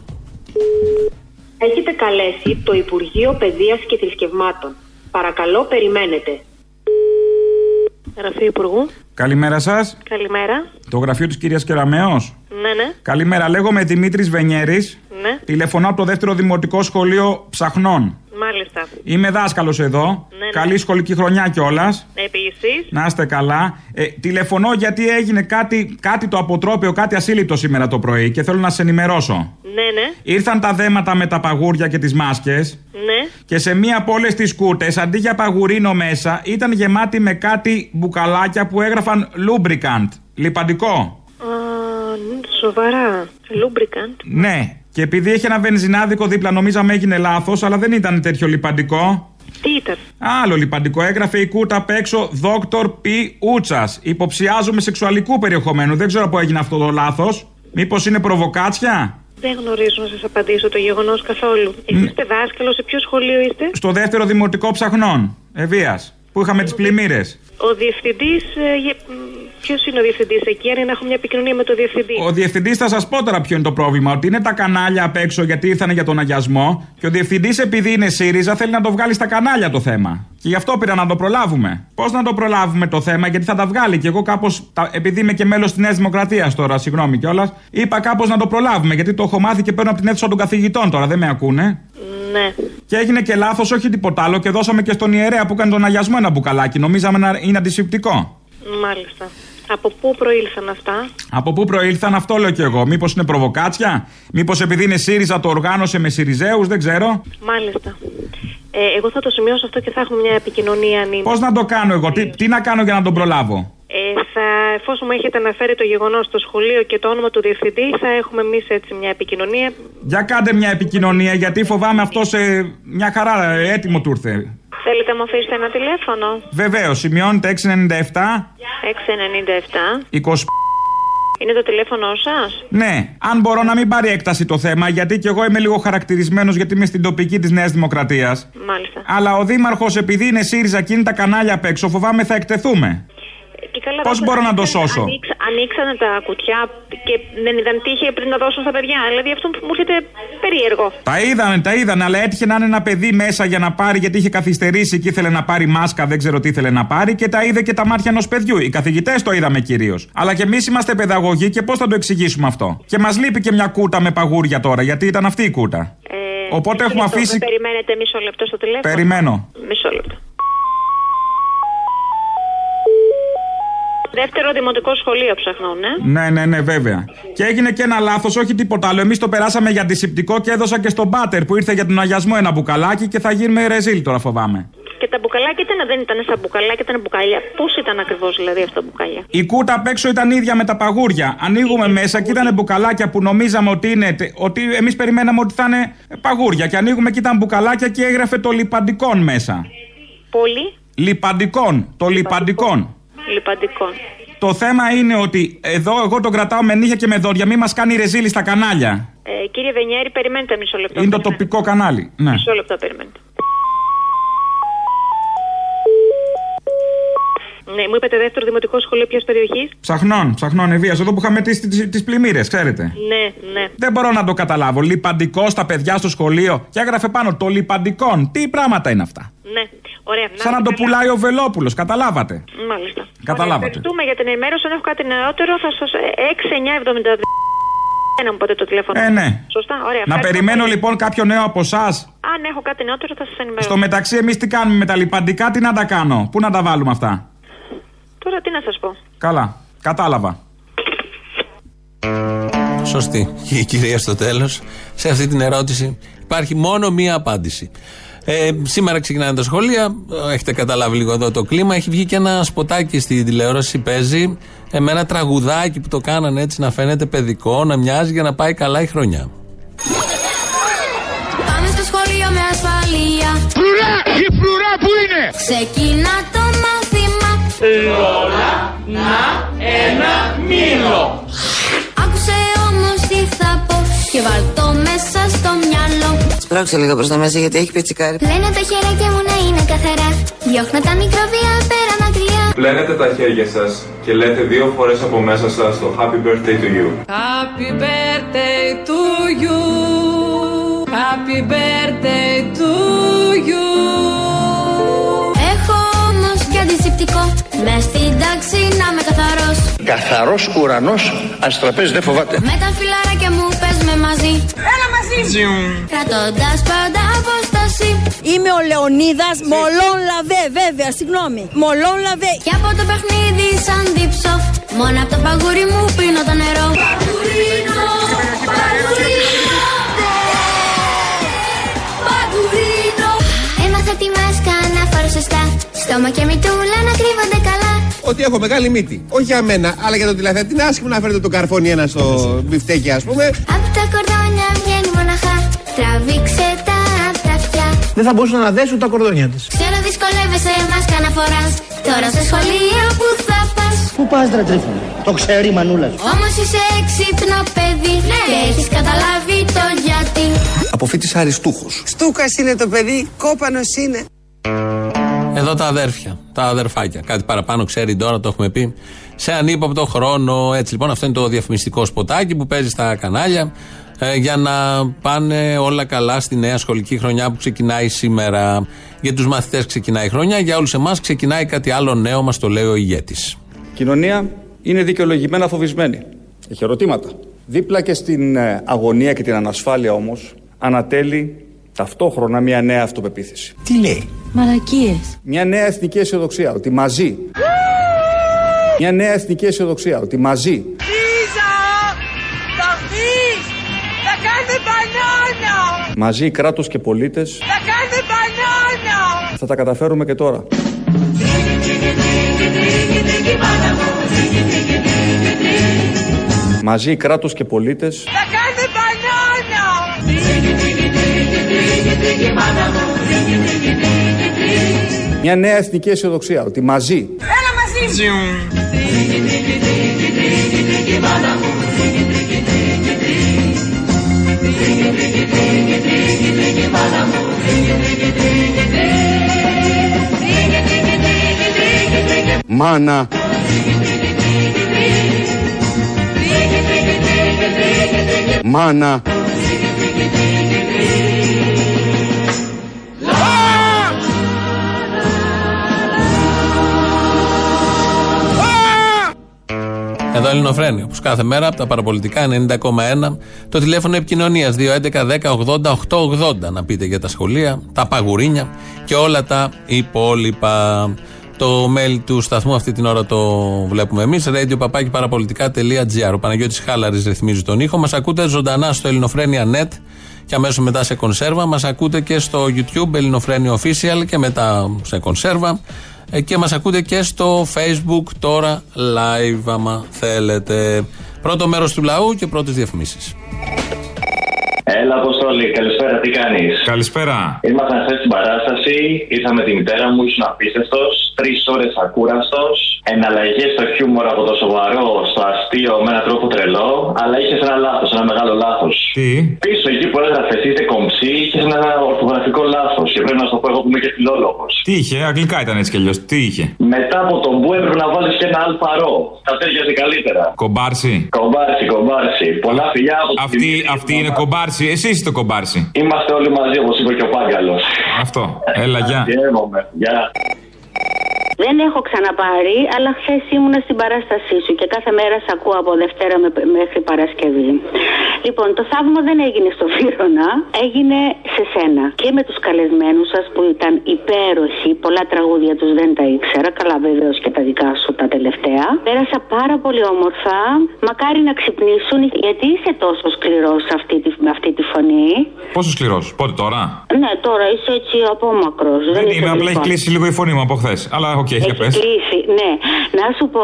Speaker 19: Έχετε καλέσει το Υπουργείο Παιδείας και Θρησκευμάτων. Παρακαλώ, περιμένετε. Γραφείο Υπουργού.
Speaker 20: Καλημέρα σας.
Speaker 19: Καλημέρα.
Speaker 20: Το γραφείο της κυρίας Κεραμέο.
Speaker 19: Ναι, ναι.
Speaker 20: Καλημέρα, λέγομαι Δημήτρης Βενιέρης.
Speaker 19: Ναι.
Speaker 20: Τηλεφωνώ από το δεύτερο δημοτικό σχολείο Ψαχνών.
Speaker 19: Μάλιστα.
Speaker 20: Είμαι δάσκαλος εδώ.
Speaker 19: ναι.
Speaker 20: Καλή σχολική χρονιά κιόλας.
Speaker 19: Επίση.
Speaker 20: Να είστε καλά. Ε, τηλεφωνώ γιατί έγινε κάτι, κάτι το αποτρόπαιο, κάτι ασύλληπτο σήμερα το πρωί και θέλω να σε ενημερώσω.
Speaker 19: Ναι, ναι.
Speaker 20: Ήρθαν τα δέματα με τα παγούρια και τις μάσκες
Speaker 19: Ναι.
Speaker 20: και σε μία από όλες τις κούτε, αντί για παγουρίνο μέσα, ήταν γεμάτη με κάτι μπουκαλάκια που έγραφαν lubricant. Λιπαντικό.
Speaker 19: Α, σοβαρά. Lubricant.
Speaker 20: Ναι. Και επειδή έχει ένα βενζινάδικο δίπλα, νομίζαμε έγινε λάθος, αλλά δεν ήταν τέτοιο λιπαντικό.
Speaker 19: Τι ήταν;
Speaker 20: Άλλο λιπαντικό. Έγραφε η κούτα απ' έξω Dr. P. Ούτσας. Υποψιάζομαι σεξουαλικού περιεχομένου. Δεν ξέρω πού έγινε αυτό το λάθος. Μήπως είναι προβοκάτσια;
Speaker 19: Δεν γνωρίζω να σας απαντήσω το γεγονός καθόλου. Εσείς είστε δάσκαλος, σε ποιο σχολείο είστε;
Speaker 20: Στο δεύτερο δημοτικό ψαχνών. Ευεία. Που είχαμε τις πλημμύρες.
Speaker 19: Ο διευθυντής. Ποιος είναι ο διευθυντής εκεί, αν είναι να έχω μια επικοινωνία με τον διευθυντή;
Speaker 20: Ο διευθυντής θα σας πω τώρα ποιο είναι το πρόβλημα. Ότι είναι τα κανάλια απ' έξω γιατί ήρθαν για τον αγιασμό. Και ο διευθυντής, επειδή είναι ΣΥΡΙΖΑ, θέλει να το βγάλει στα κανάλια το θέμα. Και γι' αυτό πήρα να το προλάβουμε. Πώς να το προλάβουμε το θέμα, γιατί θα τα βγάλει. Και εγώ κάπως, επειδή είμαι και μέλος της Νέας Δημοκρατίας τώρα, συγγνώμη κιόλας, είπα κάπως να το προλάβουμε. Γιατί το έχω μάθει και παίρνω από την αίθουσα των καθηγητών τώρα, δεν με ακούνε.
Speaker 19: Ναι.
Speaker 20: Και έγινε και λάθος, όχι τίποτα άλλο. Και δώσαμε και στον ιερέα που έκανε τον αγιασμό ένα μπουκαλάκι. Νομίζαμε να είναι αντισηπτικό.
Speaker 19: Μάλιστα. Από πού προήλθαν αυτά;
Speaker 20: Από πού προήλθαν, αυτό λέω κι εγώ. Μήπως είναι προβοκάτσια, Μήπως επειδή είναι ΣΥΡΙΖΑ το οργάνωσε με ΣΥΡΙΖΑΙΟΥ, δεν ξέρω.
Speaker 19: Μάλιστα. Ε, εγώ θα το σημειώσω αυτό και θα έχουμε μια επικοινωνία αν είναι.
Speaker 20: Πώς να το κάνω εγώ, τι, τι να κάνω για να τον προλάβω;
Speaker 19: Ε, θα, εφόσον μου έχετε αναφέρει το γεγονός στο σχολείο και το όνομα του διευθυντή, θα έχουμε εμείς έτσι μια επικοινωνία.
Speaker 20: Για κάντε μια επικοινωνία, γιατί φοβάμαι αυτό σε μια χαρά ε, έτοιμο του ήρθε.
Speaker 19: Θέλετε να μου αφήσετε ένα τηλέφωνο;
Speaker 20: Βεβαίως, σημειώνεται 697
Speaker 19: 697.
Speaker 20: 20.
Speaker 19: Είναι το τηλέφωνο σας;
Speaker 20: Ναι, αν μπορώ να μην πάρει έκταση το θέμα, γιατί κι εγώ είμαι λίγο χαρακτηρισμένος, γιατί είμαι στην τοπική της Νέας Δημοκρατίας.
Speaker 19: Μάλιστα.
Speaker 20: Αλλά ο Δήμαρχος, επειδή είναι ΣΥΡΙΖΑ και είναι τα κανάλια απ' έξω, φοβάμαι θα εκτεθούμε.
Speaker 19: Και καλά,
Speaker 20: Πώς
Speaker 19: δεν
Speaker 20: μπορώ να το
Speaker 19: ανοίξαν-
Speaker 20: σώσω;
Speaker 19: ανοίξ- ανοίξανε τα κουτιά και δεν είδαν τι είχε πριν να δώσουν στα παιδιά. Δηλαδή αυτό μου έρχεται περίεργο.
Speaker 20: Τα είδανε, τα είδανε, αλλά έτυχε να είναι ένα παιδί μέσα για να πάρει, γιατί είχε καθυστερήσει και ήθελε να πάρει μάσκα, δεν ξέρω τι ήθελε να πάρει και τα είδε και τα μάτια ενός παιδιού. Οι καθηγητές το είδαμε κυρίως. Αλλά και εμείς είμαστε παιδαγωγοί και πώς θα το εξηγήσουμε αυτό; Και μας λείπει και μια κούτα με παγούρια τώρα, γιατί ήταν αυτή η κούτα.
Speaker 19: Ε,
Speaker 20: Οπότε
Speaker 19: μισό
Speaker 20: έχουμε
Speaker 19: λεπτό,
Speaker 20: αφήσει-
Speaker 19: με περιμένετε μισό λεπτό στο τηλέφωνο.
Speaker 20: Περιμένω.
Speaker 19: Μισό λεπτό. Δεύτερο δημοτικό σχολείο ψαχνών, ναι.
Speaker 20: Ναι, ναι, ναι, βέβαια. Και έγινε και ένα λάθος, όχι τίποτα άλλο. Εμείς το περάσαμε για αντισηπτικό και έδωσα και στον πάτερ που ήρθε για τον αγιασμό ένα μπουκαλάκι και θα γίνουμε ρεζίλ τώρα, φοβάμαι.
Speaker 19: Και τα μπουκαλάκια ήταν, δεν ήταν σαν μπουκαλάκια, ήταν μπουκάλια. Πώς ήταν ακριβώς δηλαδή αυτά τα μπουκάλια.
Speaker 20: Η κούτα απ' έξω ήταν ίδια με τα παγούρια. Ανοίγουμε μέσα και ήταν μπουκαλάκια που νομίζαμε ότι είναι. ότι εμείς περιμέναμε ότι θα είναι παγούρια. Και ανοίγουμε και ήταν μπουκαλάκια και έγραφε το λιπαντικόν μέσα.
Speaker 19: Πολύ
Speaker 20: Λιπαντικόν. Το λιπαντικόν.
Speaker 19: Λιπαντικό.
Speaker 20: Το θέμα είναι ότι εδώ εγώ τον κρατάω με νύχια και με δόντια. Μη μας κάνει ρεζίλη στα κανάλια.
Speaker 19: Ε, κύριε Βενιέρη, περιμένετε μισό λεπτό.
Speaker 20: Είναι το
Speaker 19: περιμένετε.
Speaker 20: τοπικό κανάλι. Ναι.
Speaker 19: Μισό λεπτό, περιμένετε. Ναι, μου είπατε δεύτερο δημοτικό σχολείο ποιας περιοχής;
Speaker 20: Ψαχνών, ψαχνών ευεία. Εδώ που είχαμε τις τις πλημμύρες, ξέρετε.
Speaker 19: Ναι, ναι.
Speaker 20: Δεν μπορώ να το καταλάβω. Λιπαντικό στα παιδιά στο σχολείο. Και έγραφε πάνω το λιπαντικόν. Τι πράγματα είναι αυτά.
Speaker 19: Ναι, ωραία.
Speaker 20: Σαν να το πουλάει ο Βελόπουλος, καταλάβατε.
Speaker 19: Μάλιστα.
Speaker 20: Καταλάβατε.
Speaker 19: Ευχαριστούμε για την ενημέρωση. Αν έχω κάτι νεότερο, θα σα. 6-9-72. Να μου πείτε το τηλέφωνο.
Speaker 20: Ε, ναι.
Speaker 19: Σωστά, ωραία.
Speaker 20: Να
Speaker 19: Ευχαριστώ
Speaker 20: περιμένω
Speaker 19: πολύ.
Speaker 20: λοιπόν κάποιο νέο από εσάς.
Speaker 19: Αν έχω κάτι νεότερο, θα σας ενημερώσω.
Speaker 20: Στο μεταξύ, εμείς τι κάνουμε με τα λιπαντικά, τι να τα κάνω; Πού να τα βάλουμε αυτά;
Speaker 19: Τώρα τι να σας πω.
Speaker 20: Καλά. Κατάλαβα.
Speaker 3: Σωστή. Και η κυρία στο τέλος, σε αυτή την ερώτηση. Υπάρχει μόνο μία απάντηση. Ε, σήμερα ξεκινάνε τα σχολεία. Έχετε καταλάβει λίγο εδώ το κλίμα. Έχει βγει και ένα σποτάκι στην τηλεόραση. Παίζει ε, με ένα τραγουδάκι που το κάνανε έτσι να φαίνεται παιδικό, να μοιάζει για να πάει καλά η χρονιά.
Speaker 12: Πάμε στο σχολείο με ασφαλεία.
Speaker 21: Φρουρά! Η φρουρά που είναι!
Speaker 12: Ξεκινά το μάθημα.
Speaker 21: Όλα να ένα μήλο.
Speaker 12: Άκουσε όμως τι θα πω και βάλ το μέσα στο μυαλό.
Speaker 22: Σπρώξε λίγο προς τα μέσα γιατί έχει πετσικάρι.
Speaker 12: Λένε τα χεράκια μου να είναι καθαρά. Διώχνω τα μικροβία πέρα μακριά.
Speaker 20: Πλένετε τα χέρια σας και λέτε δύο φορές από μέσα σας το Happy Birthday to you.
Speaker 8: Happy birthday to you. Happy birthday to you.
Speaker 12: Έχω όμως και αντισηπτικό. Μες στην τάξη να είμαι καθαρός.
Speaker 23: Καθαρός ουρανός, αστραπές δεν φοβάται.
Speaker 12: Με τα φιλαράκια μου παίζουμε μαζί.
Speaker 8: Έλα μαζί.
Speaker 12: Κρατώντας πάντα απόσταση.
Speaker 24: Είμαι ο Λεωνίδας Μολόν Λαβέ, βέβαια, συγγνώμη. Μολόν Λαβέ.
Speaker 12: Και από το παιχνίδι σαν δίψω. Μόνο από το παγούρι μου πίνω το νερό. Παγουρίνο, παγουρίνο. Παγουρίνο. Έμαθα τη μάσκα να φορώ σωστά. Στόμα και μητούλα να κρύβονται καλά.
Speaker 4: Ότι έχω μεγάλη μύτη. Όχι για μένα, αλλά για τον τηλεθεατή. Είναι άσχημο να φέρετε το καρφόνι ένα στο μπιφτέκι, ας πούμε.
Speaker 12: Απ' τα κορδόνια βγαίνει μοναχά. Τραβήξε τα απ' τα αυτιά.
Speaker 25: Δεν θα μπορούσαν να δέσουν τα κορδόνια της.
Speaker 12: Ξέρω δυσκολεύεσαι μάσκα να φοράς. Τώρα στο σχολείο που θα πας.
Speaker 25: Πού πας, ρε τρίφωνα. Το ξέρει η μανούλας σου.
Speaker 12: Όμως είσαι έξυπνο παιδί. Και έχεις καταλάβει το γιατί.
Speaker 4: Αποφύτης αριστούχος.
Speaker 15: Στούκα είναι το παιδί, κόπανος είναι.
Speaker 3: Εδώ τα αδέρφια, τα αδερφάκια. Κάτι παραπάνω ξέρει τώρα, το έχουμε πει. Σε ανύποπτο χρόνο. Έτσι λοιπόν, αυτό είναι το διαφημιστικό σποτάκι που παίζει στα κανάλια ε, για να πάνε όλα καλά στη νέα σχολική χρονιά που ξεκινάει σήμερα. Για τους μαθητές ξεκινάει η χρονιά, για όλους εμάς ξεκινάει κάτι άλλο νέο, μας το λέει ο ηγέτης.
Speaker 26: κοινωνία είναι δικαιολογημένα φοβισμένη. Έχει ερωτήματα. Δίπλα και στην ε, αγωνία και την ανασφάλεια όμως ανατέλει ταυτόχρονα μια νέα αυτοπεποίθηση.
Speaker 25: Τι λέει;
Speaker 24: Μαλακίες.
Speaker 26: Μια νέα εθνική αισιοδοξία ότι μαζί. Μια νέα εθνική αισιοδοξία ότι μαζί
Speaker 8: Λίζα! Θα βγεις! Θα κάνετε μπανάνα!
Speaker 26: Μαζί κράτος και πολίτες
Speaker 8: Θα κάνετε μπανάνα!
Speaker 26: θα τα καταφέρουμε και τώρα. Μαζί κράτος και πολίτες
Speaker 8: Θα κάνετε μπανάνα!
Speaker 26: Μια νέα εθνική αισιοδοξία ότι μαζί
Speaker 8: Έλα μαζί!
Speaker 14: Μάνα. Μάνα.
Speaker 3: Εδώ Ελληνοφρένια, όπως κάθε μέρα από τα παραπολιτικά 90,1. Το τηλέφωνο επικοινωνίας 211-10-80-880. Να πείτε για τα σχολεία, τα παγουρίνια και όλα τα υπόλοιπα. Το mail του σταθμού αυτή την ώρα το βλέπουμε εμείς. radio Ο Παναγιώτης Χάλαρης ρυθμίζει τον ήχο. Μας ακούτε ζωντανά στο Ελληνοφρένια.net και αμέσως μετά σε κονσέρβα. Μας ακούτε και στο YouTube Ελληνοφρένια Official και μετά σε κονσέρβα. Ε, και μας ακούτε και στο facebook τώρα live άμα θέλετε. Πρώτο μέρος του λαού και πρώτες διαφημίσεις.
Speaker 27: Έλα, Αποστόλη, καλησπέρα, τι κάνεις;
Speaker 20: Καλησπέρα.
Speaker 27: Ήμασταν χθες στην παράσταση, ήρθα με τη μητέρα μου, ήσουν απίστευτος. Τρεις ώρες ακούραστος. Εναλλαγές στο χιούμορ από το σοβαρό στο αστείο με έναν τρόπο τρελό. Αλλά είχες ένα λάθος, ένα μεγάλο λάθος.
Speaker 20: Τι;
Speaker 27: Πίσω εκεί που έγραφε είστε κομψή, είχες ένα ορθογραφικό λάθος. Και πρέπει να σου το πω εγώ που είμαι και φιλόλογος.
Speaker 20: Τι είχε, αγγλικά ήταν έτσι κι αλλιώς. Τι είχε;
Speaker 27: Μετά από τον που έπρεπε να βάλεις και ένα αλφαρό. Θα τέριαζε καλύτερα.
Speaker 20: Κομπάρσι.
Speaker 27: Κομπάρσι, κομπάρσι. Πολλά φιλιά από την
Speaker 20: Αυτή, αυτή είναι κομπάρσι. Εσύ είστε κομπάρσι.
Speaker 27: Είμαστε όλοι μαζί, όπως είπε και ο Πάγκαλος.
Speaker 20: Αυτό. Έλα, γεια.
Speaker 27: Γεια.
Speaker 28: Δεν έχω ξαναπάρει, αλλά χθες ήμουνα στην παράστασή σου και κάθε μέρα σε ακούω από Δευτέρα με- μέχρι Παρασκευή. Λοιπόν, το θαύμα δεν έγινε στο Φύρονα, έγινε σε σένα και με τους καλεσμένους σας που ήταν υπέροχοι. Πολλά τραγούδια τους δεν τα ήξερα. Καλά, βεβαίως και τα δικά σου τα τελευταία. Πέρασα πάρα πολύ όμορφα. Μακάρι να ξυπνήσουν, γιατί είσαι τόσο σκληρός αυτή τη, με αυτή τη φωνή.
Speaker 20: Πόσο σκληρός, πότε τώρα;
Speaker 28: Ναι, τώρα είσαι έτσι απόμακρος.
Speaker 20: Δεν είμαι, απλά έχει κλείσει λίγο η φωνή μου από χθες. Αλλά οκ, για
Speaker 28: Έχει
Speaker 20: πες.
Speaker 28: κλείσει, ναι. Να σου πω,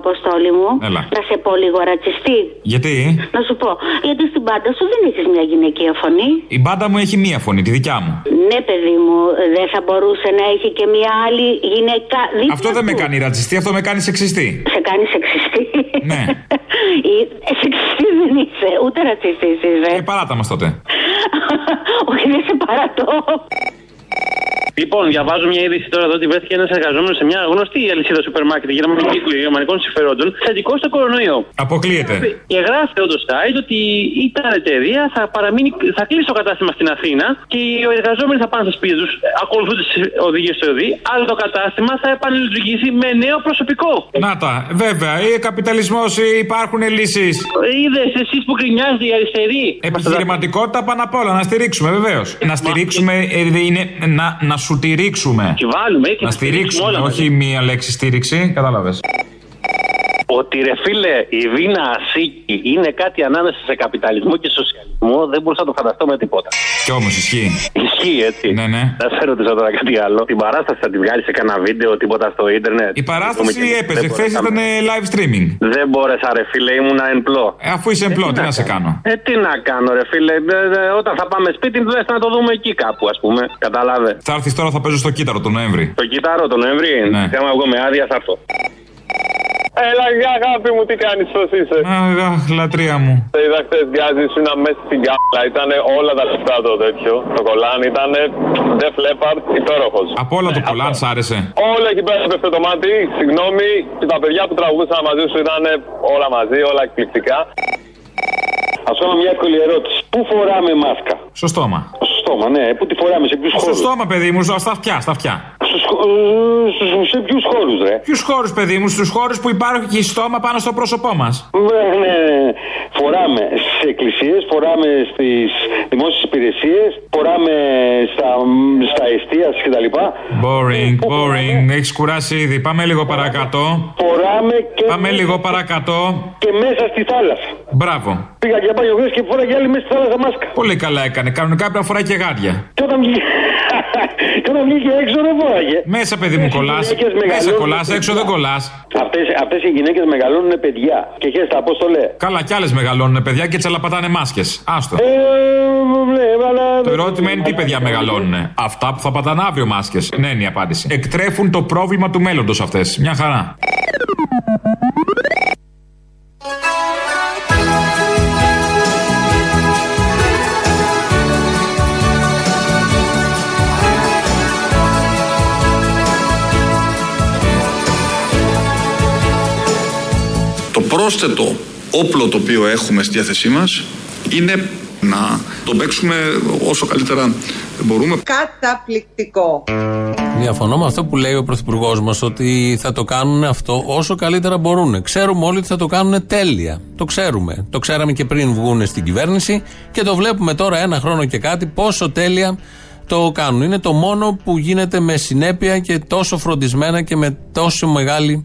Speaker 28: Αποστόλη μου,
Speaker 20: Έλα.
Speaker 28: να σε πω λίγο ρατσιστή.
Speaker 20: Γιατί;
Speaker 28: Να σου πω, γιατί στην μπάντα σου δεν έχεις μια γυναικεία φωνή.
Speaker 20: η μπάντα μου έχει μία φωνή, τη δικιά μου.
Speaker 28: Ναι, παιδί μου, δεν θα μπορούσε να έχει και μια άλλη γυναίκα δίπλα
Speaker 20: Αυτό δεν με
Speaker 28: του.
Speaker 20: κάνει ρατσιστή, αυτό με κάνει σεξιστή.
Speaker 28: Σε κάνει σεξιστή.
Speaker 20: Ναι.
Speaker 28: Ή- ε, Σεξιστή δεν είσαι, ούτε ρατσιστής είσαι.
Speaker 20: Ε, παράτα μας τότε.
Speaker 28: Όχι, δεν σε παρατώ.
Speaker 29: Λοιπόν, διαβάζω μια είδηση τώρα εδώ ότι βρέθηκε ένας εργαζόμενος σε μια γνωστή αλυσίδα σούπερ μάρκετ γερμανική- γερμανικών συμφερόντων θετικό στο κορονοϊό.
Speaker 20: Αποκλείεται.
Speaker 29: Και γράφει εδώ το site ότι η τάδε εταιρεία θα, παραμείνει, θα κλείσει το κατάστημα στην Αθήνα και οι εργαζόμενοι θα πάνε στα σπίτια τους, ακολουθούνται τι οδηγίες του ΕΟΔΗ, αλλά το κατάστημα θα επανελειτουργήσει με νέο προσωπικό.
Speaker 20: Να τα, βέβαια, ή καπιταλισμός υπάρχουν λύσεις;
Speaker 29: Είδες εσείς που γκρινιάζετε οι αριστεροί.
Speaker 20: Επιχειρηματικότητα πάνω απ' όλα, να στηρίξουμε βεβαίως. Να στηρίξουμε ε, είναι να, να σου στηρίξουμε.
Speaker 29: Και βάλουμε και
Speaker 20: Να στηρίξουμε,
Speaker 29: όλα μαζί.
Speaker 20: όχι μία λέξη στήριξη. Κατάλαβες.
Speaker 29: Ότι ρε φίλε, η Βίνα Ασίκη είναι κάτι ανάμεσα σε καπιταλισμό και σοσιαλισμό, δεν μπορούσα να το φανταστώ με τίποτα.
Speaker 20: Κι όμως ισχύει.
Speaker 29: Ισχύει έτσι.
Speaker 20: Ναι, ναι.
Speaker 29: Να σε ρωτήσω τώρα κάτι άλλο. Την παράσταση θα τη βγάλει σε κανένα βίντεο, τίποτα στο ίντερνετ;
Speaker 20: Η παράσταση
Speaker 29: Δεν
Speaker 20: έπαιζε. Χθε
Speaker 29: μπορέσαμε.
Speaker 20: ήταν ε, live streaming.
Speaker 29: Δεν μπόρεσα, ρε φίλε, ήμουνα εν πλώ.
Speaker 20: Ε, αφού είσαι εμπλό, τι να σε κάνω;
Speaker 29: Ε, τι να κάνω, ρε φίλε. Ε, ε, όταν θα πάμε σπίτι, τουλάχιστον να το δούμε εκεί κάπου, ας πούμε. Κατάλαβε.
Speaker 20: Θα έρθεις τώρα, θα παίζω στο κύτταρο τον Νοέμβρη.
Speaker 29: Το κοιτάρω τον Νοέμβρη;
Speaker 20: Ναι.
Speaker 29: Και άμα βγω με άδεια, θα έρθω.
Speaker 30: Έλα, για αγάπη μου, τι κάνεις, πώς είσαι;
Speaker 20: Αχ, λατρεία μου.
Speaker 30: Σε είδα χτε γκάζι, σου να μέσα στην κάμερα. Ήταν όλα τα λεφτά το τέτοιο. Το κολάν ήταν Def Leppard, υπέροχος.
Speaker 20: Από όλα το κολάν σ' άρεσε.
Speaker 30: Όλα εκεί πέρα έπεφτε το μάτι. Συγγνώμη, και τα παιδιά που τραγουδούσαν μαζί σου ήταν όλα μαζί, όλα εκπληκτικά.
Speaker 31: Α πούμε μια εύκολη ερώτηση. Πού φοράμε μάσκα;
Speaker 20: Στο στόμα.
Speaker 31: Στο στόμα, ναι. Πού τη φοράμε, σε ποιους
Speaker 20: Στο
Speaker 31: χώρους.
Speaker 20: στόμα, παιδί μου, στα αυτιά, στα αυτιά.
Speaker 31: Σε ποιους χώρους, ρε.
Speaker 20: Ποιους χώρους, παιδί μου, στους χώρους που υπάρχει στόμα πάνω στο πρόσωπό μας.
Speaker 31: Ναι, ναι. Φοράμε στις εκκλησίες, φοράμε στις δημόσιες υπηρεσίες, φοράμε στα, στα εστίαση κτλ.
Speaker 20: Boring, boring. Έχεις κουράσει ήδη. Πάμε λίγο παρακάτω.
Speaker 31: Φοράμε και,
Speaker 20: Πάμε λίγο παρακάτω.
Speaker 31: και μέσα στη θάλασσα.
Speaker 20: Μπράβο.
Speaker 31: Πήγα για μπάνιο χθες και φόραγε άλλη μέσα στη θάλασσα μάσκα.
Speaker 20: Πολύ καλά έκανε. Κανονικά πρέπει να φοράει και γάντια.
Speaker 31: Και όταν βγήκε, και όταν βγήκε έξω δεν φόραγε.
Speaker 20: Μέσα, παιδί μου, κολλάς. Μέσα κολλάς, έξω δεν κολλάς.
Speaker 31: Αυτές, αυτές οι γυναίκες μεγαλώνουν παιδιά. Και χαίρεστα, πώς το λέει.
Speaker 20: Καλά, κι άλλες μεγαλώνουν παιδιά και τσαλαπατάνε μάσκες. Άστο.
Speaker 31: Ε, ναι, αλλά...
Speaker 20: Το ερώτημα είναι τι παιδιά μεγαλώνουν. Αυτά που θα πατάνε αύριο μάσκες. Ναι, είναι η απάντηση. Εκτρέφουν το πρόβλημα του μέλλοντος αυτές. Μια χαρά.
Speaker 1: Πρόσθετο όπλο το οποίο έχουμε στη διάθεσή μας είναι να το παίξουμε όσο καλύτερα μπορούμε.
Speaker 32: Καταπληκτικό.
Speaker 3: Διαφωνώ με αυτό που λέει ο Πρωθυπουργός μας, ότι θα το κάνουν αυτό όσο καλύτερα μπορούν. Ξέρουμε όλοι ότι θα το κάνουν τέλεια. Το ξέρουμε. Το ξέραμε και πριν βγουν στην κυβέρνηση και το βλέπουμε τώρα ένα χρόνο και κάτι πόσο τέλεια το κάνουν. Είναι το μόνο που γίνεται με συνέπεια και τόσο φροντισμένα και με τόσο μεγάλη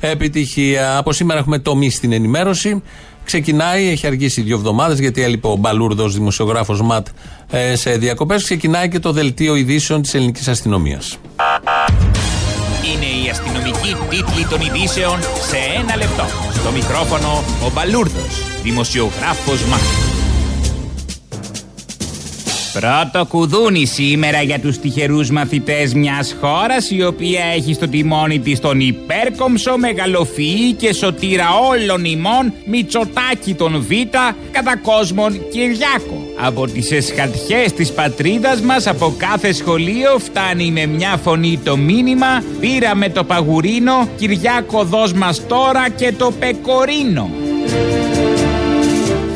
Speaker 3: επιτυχία. Από σήμερα έχουμε τομή στην ενημέρωση. Ξεκινάει, έχει αργήσει δύο εβδομάδες γιατί έλειπε ο Μπαλούρδος, δημοσιογράφος ΜΑΤ, ε, σε διακοπές. Ξεκινάει και το δελτίο ειδήσεων της ελληνικής αστυνομίας.
Speaker 33: Είναι η αστυνομική τίτλη των ειδήσεων σε ένα λεπτό. Στο μικρόφωνο ο Μπαλούρδος, δημοσιογράφος Μάρκο. Πρώτο κουδούνι σήμερα για τους τυχερούς μαθητές μιας χώρας η οποία έχει στο τιμόνι της τον υπέρκομψο, μεγαλοφυή και σωτήρα όλων ημών Μητσοτάκη τον Β κατά κόσμον Κυριάκο. Από τις εσχατιές της πατρίδας μας από κάθε σχολείο φτάνει με μια φωνή το μήνυμα «Πήραμε το παγουρίνο, Κυριάκο δώσ' μας τώρα και το πεκορίνο».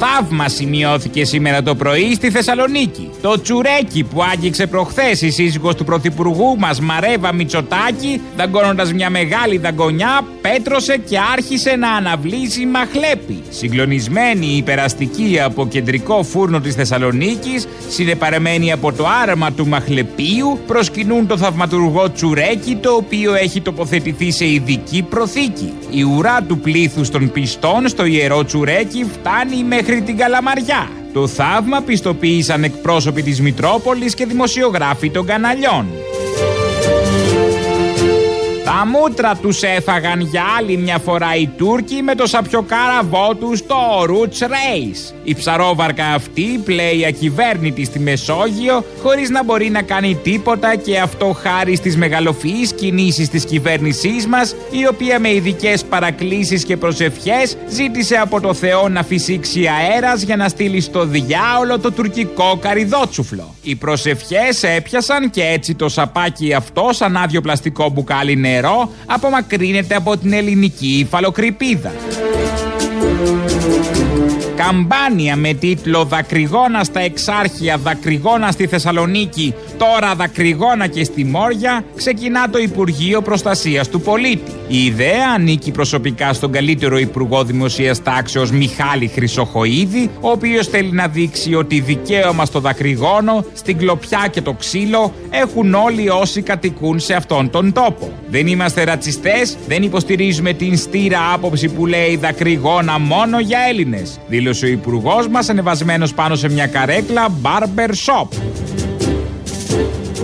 Speaker 33: Θαύμα σημειώθηκε σήμερα το πρωί στη Θεσσαλονίκη. Το τσουρέκι που άγγιξε προχθές η σύζυγος του πρωθυπουργού μας Μαρέβα Μητσοτάκη, δαγκώνοντας μια μεγάλη δαγκονιά, πέτρωσε και άρχισε να αναβλύζει μαχλέπι. Συγκλονισμένη η περαστική από κεντρικό φούρνο της Θεσσαλονίκης, συνεπαρεμένη από το άραμα του μαχλεπίου, προσκυνούν το θαυματουργό τσουρέκι το οποίο έχει τοποθετηθεί σε ειδική προθήκη. Η ουρά του πλήθους των πιστών στο ιερό τσουρέκι φτάνει μέχρι την καλαμαριά. Το θαύμα πιστοποίησαν εκπρόσωποι της Μητρόπολης και δημοσιογράφοι των καναλιών. Τα μούτρα τους έφαγαν για άλλη μια φορά οι Τούρκοι με το σαπιοκάραβό τους στο Roots Race. Η ψαρόβαρκα αυτή πλέει ακυβέρνητη στη Μεσόγειο χωρίς να μπορεί να κάνει τίποτα και αυτό χάρη στις μεγαλοφυείς κινήσεις της κυβέρνησής μας η οποία με ειδικές παρακλήσεις και προσευχές ζήτησε από το Θεό να φυσήξει αέρας για να στείλει στο διάολο το τουρκικό καριδότσουφλο. Οι προσευχές έπιασαν και έτσι το σαπάκι αυτό σαν άδειο πλαστικό μπουκάλι νερό απομακρύνεται από την ελληνική υφαλοκρηπίδα. Καμπάνια με τίτλο Δακρυγόνα στα Εξάρχεια, Δακρυγόνα στη Θεσσαλονίκη, τώρα Δακρυγόνα και στη Μόρια, ξεκινά το Υπουργείο Προστασίας του Πολίτη. Η ιδέα ανήκει προσωπικά στον καλύτερο Υπουργό Δημοσίας Τάξεως Μιχάλη Χρυσοχοίδη, ο οποίος θέλει να δείξει ότι δικαίωμα στο δακρυγόνο, στην κλοπιά και το ξύλο έχουν όλοι όσοι κατοικούν σε αυτόν τον τόπο. Δεν είμαστε ρατσιστές, δεν υποστηρίζουμε την στήρα άποψη που λέει δακρυγόνα μόνο για Έλληνες. Δήλωσε ο Υπουργός μας ανεβασμένος πάνω σε μια καρέκλα barber shop.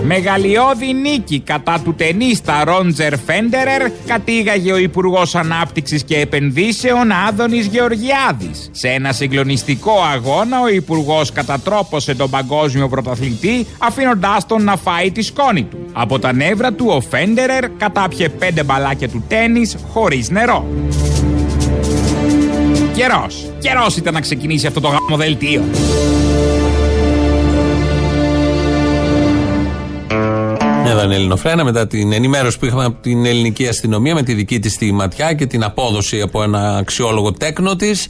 Speaker 33: Μεγαλειώδη νίκη κατά του τενίστα Ρόντζερ Φέντερερ κατήγαγε ο Υπουργός Ανάπτυξης και Επενδύσεων Άδωνης Γεωργιάδης. Σε ένα συγκλονιστικό αγώνα, ο Υπουργός κατατρόπωσε τον παγκόσμιο πρωταθλητή, αφήνοντάς τον να φάει τη σκόνη του. Από τα νεύρα του, ο Φέντερερ κατάπιε πέντε μπαλάκια του τέννη χωρίς νερό. Καιρός. Καιρός ήταν να ξεκινήσει αυτό το γαμοδελτίο.
Speaker 3: Εδώ είναι η Ελληνοφρένα μετά την ενημέρωση που είχαμε από την ελληνική αστυνομία με τη δική της τη ματιά και την απόδοση από ένα αξιόλογο τέκνο της.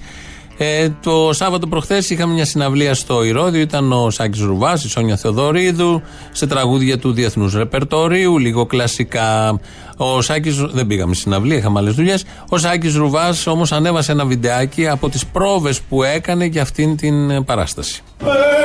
Speaker 3: Ε, το Σάββατο προχθές είχαμε μια συναυλία στο Ηρώδιο. Ήταν ο Σάκης Ρουβάς, η Σόνια Θεοδωρίδου, σε τραγούδια του Διεθνούς Ρεπερτορίου, λίγο κλασικά. Ο Σάκης, δεν πήγαμε στη συναυλία, είχαμε άλλες δουλειές. Ο Σάκης Ρουβάς όμως ανέβασε ένα βιντεάκι από τις πρόβες που έκανε για αυτήν την παράσταση. Ωραίο.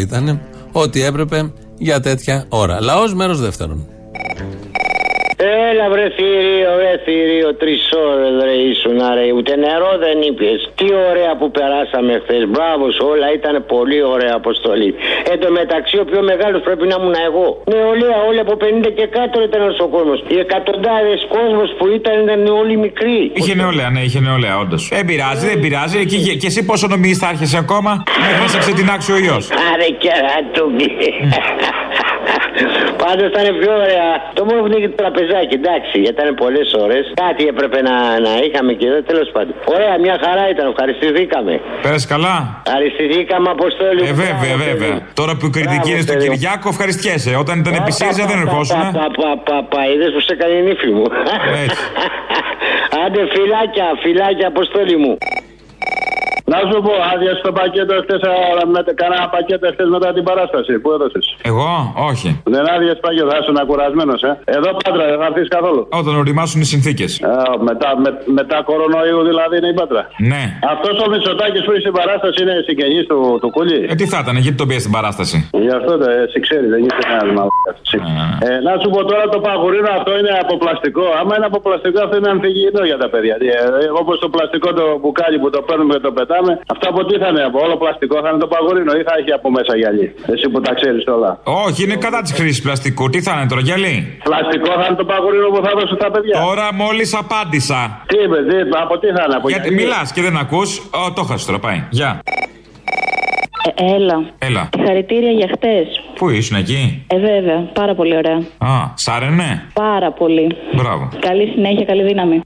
Speaker 3: Ήταν. Ό,τι έπρεπε για τέτοια ώρα. Λαός μέρος δεύτερον.
Speaker 34: Έλα βρε θηρίο, βρε θηρίο, τρεις ώρες ρε ήσουν ρε, ούτε νερό δεν είπε. Τι ωραία που περάσαμε χθες. Μπράβο σου, όλα ήταν πολύ ωραία αποστολή. Εν τω μεταξύ, ο πιο μεγάλος πρέπει να ήμουν εγώ. Νεολαία, όλοι από 50 και κάτω ήταν ο κόσμος. Οι εκατοντάδες κόσμος που ήταν ήταν όλοι μικροί.
Speaker 20: Είχε νεολαία, ναι, είχε νεολαία, όντως. Δεν πειράζει, δεν πειράζει. Και, και, και εσύ πόσο νομίζεις θα άρχεσαι ακόμα, μέχρι να σε ξετινάξει ο ιό.
Speaker 34: Άρε κερατούμπι. Πάντως ήταν πιο ωραία. Το μόνο που είναι και το τραπεζάκι, εντάξει, γιατί ήταν πολλές ώρες. Κάτι έπρεπε να, να είχαμε και εδώ, τέλος πάντων. Ωραία, μια χαρά ήταν, ευχαριστηθήκαμε.
Speaker 20: Πέρασε καλά;
Speaker 34: Ευχαριστηθήκαμε, Αποστόλη.
Speaker 20: Ε, βέβαια, βέβαια. Τώρα που η κριτική είναι στον
Speaker 34: παιδί μου.
Speaker 20: Κυριάκο, ευχαριστιέσαι. Όταν ήταν επί ΣΥΡΙΖΑ δεν ερχόσουν.
Speaker 34: Πα, πα, πα, πα, είδες που σε έκανε η νύφη μου. Άντε φυλάκια, φυλάκια, Αποστόλη μου.
Speaker 35: Να σου πω, άδεια στο πακέτο χθες, κανένα πακέτο χθες μετά την παράσταση που έδωσες.
Speaker 20: Εγώ, όχι.
Speaker 35: Δεν άδειε πακέτο, θα ήσουν κουρασμένο, ε. Εδώ πάτρα, δεν θα έρθεις καθόλου.
Speaker 20: Όταν οριμάσουν οι συνθήκες.
Speaker 35: Ε, μετά, με, μετά κορονοϊού δηλαδή είναι η πάτρα.
Speaker 20: Ναι.
Speaker 35: Αυτός ο Μητσοτάκης που είσαι στην παράσταση είναι συγγενής του, του κούλι.
Speaker 20: Ε, τι θα ήταν, γιατί τον πήγε στην παράσταση;
Speaker 35: Γι' αυτό το εσύ ξέρει, δεν είσαι κανένας μαλάκα. Ε, να σου πω τώρα το παγουρίνο αυτό είναι από πλαστικό. Άμα είναι από πλαστικό αυτό είναι ανθυγιεινό για τα παιδιά. Ε, Όπως το πλαστικό το μπουκάλι που το παίρνουμε και το πετάμε φυλάμε. Αυτό από τι θα είναι, από όλο πλαστικό θα είναι το παγορίνο ή θα έχει από μέσα γυαλί. Εσύ που τα ξέρεις όλα.
Speaker 20: Όχι, είναι κατά της χρήσης πλαστικού. Τι θα είναι τώρα, γυαλί;
Speaker 35: Πλαστικό θα είναι το παγορίνο που θα δώσω στα παιδιά.
Speaker 20: Τώρα μόλις απάντησα.
Speaker 35: Τι είπε, τι, από τι θα είναι, από
Speaker 20: Γιατί
Speaker 35: γυαλί;
Speaker 20: μιλάς και δεν ακούς. Το χάσει τώρα, πάει. Γεια.
Speaker 36: Ε, έλα.
Speaker 20: Έλα.
Speaker 36: Συγχαρητήρια για χτες.
Speaker 20: Πού ήσουν εκεί;
Speaker 36: Ε, βέβαια. Πάρα πολύ ωραία.
Speaker 20: Α, σάρενε.
Speaker 36: Πάρα πολύ.
Speaker 20: Μπράβο.
Speaker 36: Καλή συνέχεια, καλή δύναμη.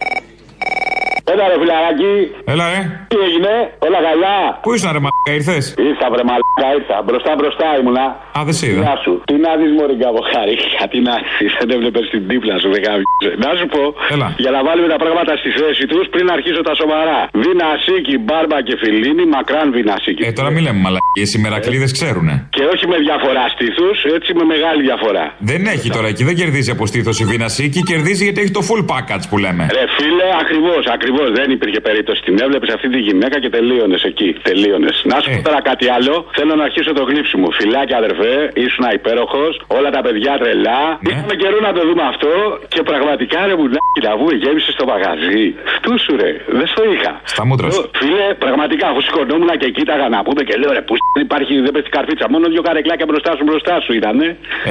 Speaker 35: Έλα ρε φιλαράκι.
Speaker 20: Έλα, ρε.
Speaker 35: Τι έγινε, όλα καλά;
Speaker 20: Πού ήσουν, ρε μαλάκα, ήρθες;
Speaker 35: Ήρθα βρε μαλάκα, ήρθα. Μπροστά μπροστά ήμουνα.
Speaker 20: Α, δεν σε είδα.
Speaker 35: Γεια σου. Τι να δεις μωρή καβοχάρη. Τι να δεις. Δεν έβλεπες την τύπλα σου. δεν γάμισε. Να σου πω.
Speaker 20: Έλα.
Speaker 35: Για να βάλουμε τα πράγματα στη θέση τους πριν αρχίσω τα σοβαρά. Βινασίκι, μπάρμπα και φιλίνι, μακράν βινασίκι.
Speaker 20: Ε, τώρα μην λέμε μαλακίε. Οι μερακλείδε ξέρουνε.
Speaker 35: Και όχι με διαφορά στήθους, έτσι με μεγάλη διαφορά.
Speaker 20: Δεν έχει τώρα εκεί, δεν κερδίζει από στήθο η Βινασίκη, κερδίζει γιατί έχει το full package που λέμε.
Speaker 35: Ρε φίλε, ακριβώς, ακριβώς. Δεν υπήρχε περίπτωση. Την έβλεπες αυτή τη γυναίκα και τελείωνες εκεί. Τελείωνες. Να σου πω τώρα κάτι άλλο. Θέλω να αρχίσω το γλύψι μου. Φιλάκια, αδερφέ, ήσουν υπέροχος. Όλα τα παιδιά τρελά. Είχαμε καιρό να το δούμε αυτό και πραγματικά ρε μουλάκι να βγούμε γέμισες στο μαγαζί. Φτού σου ρε. Δεν στο είχα.
Speaker 20: Στα μούτρα σου.
Speaker 35: Φίλε, πραγματικά αφού σηκωνόμουν και κοίταγα να πούμε και λέω ρε που δεν υπάρχει, δεν πέφτει καρφίτσα. Μόνο δύο καρεκλάκια μπροστά σου μπροστά σου ήτανε.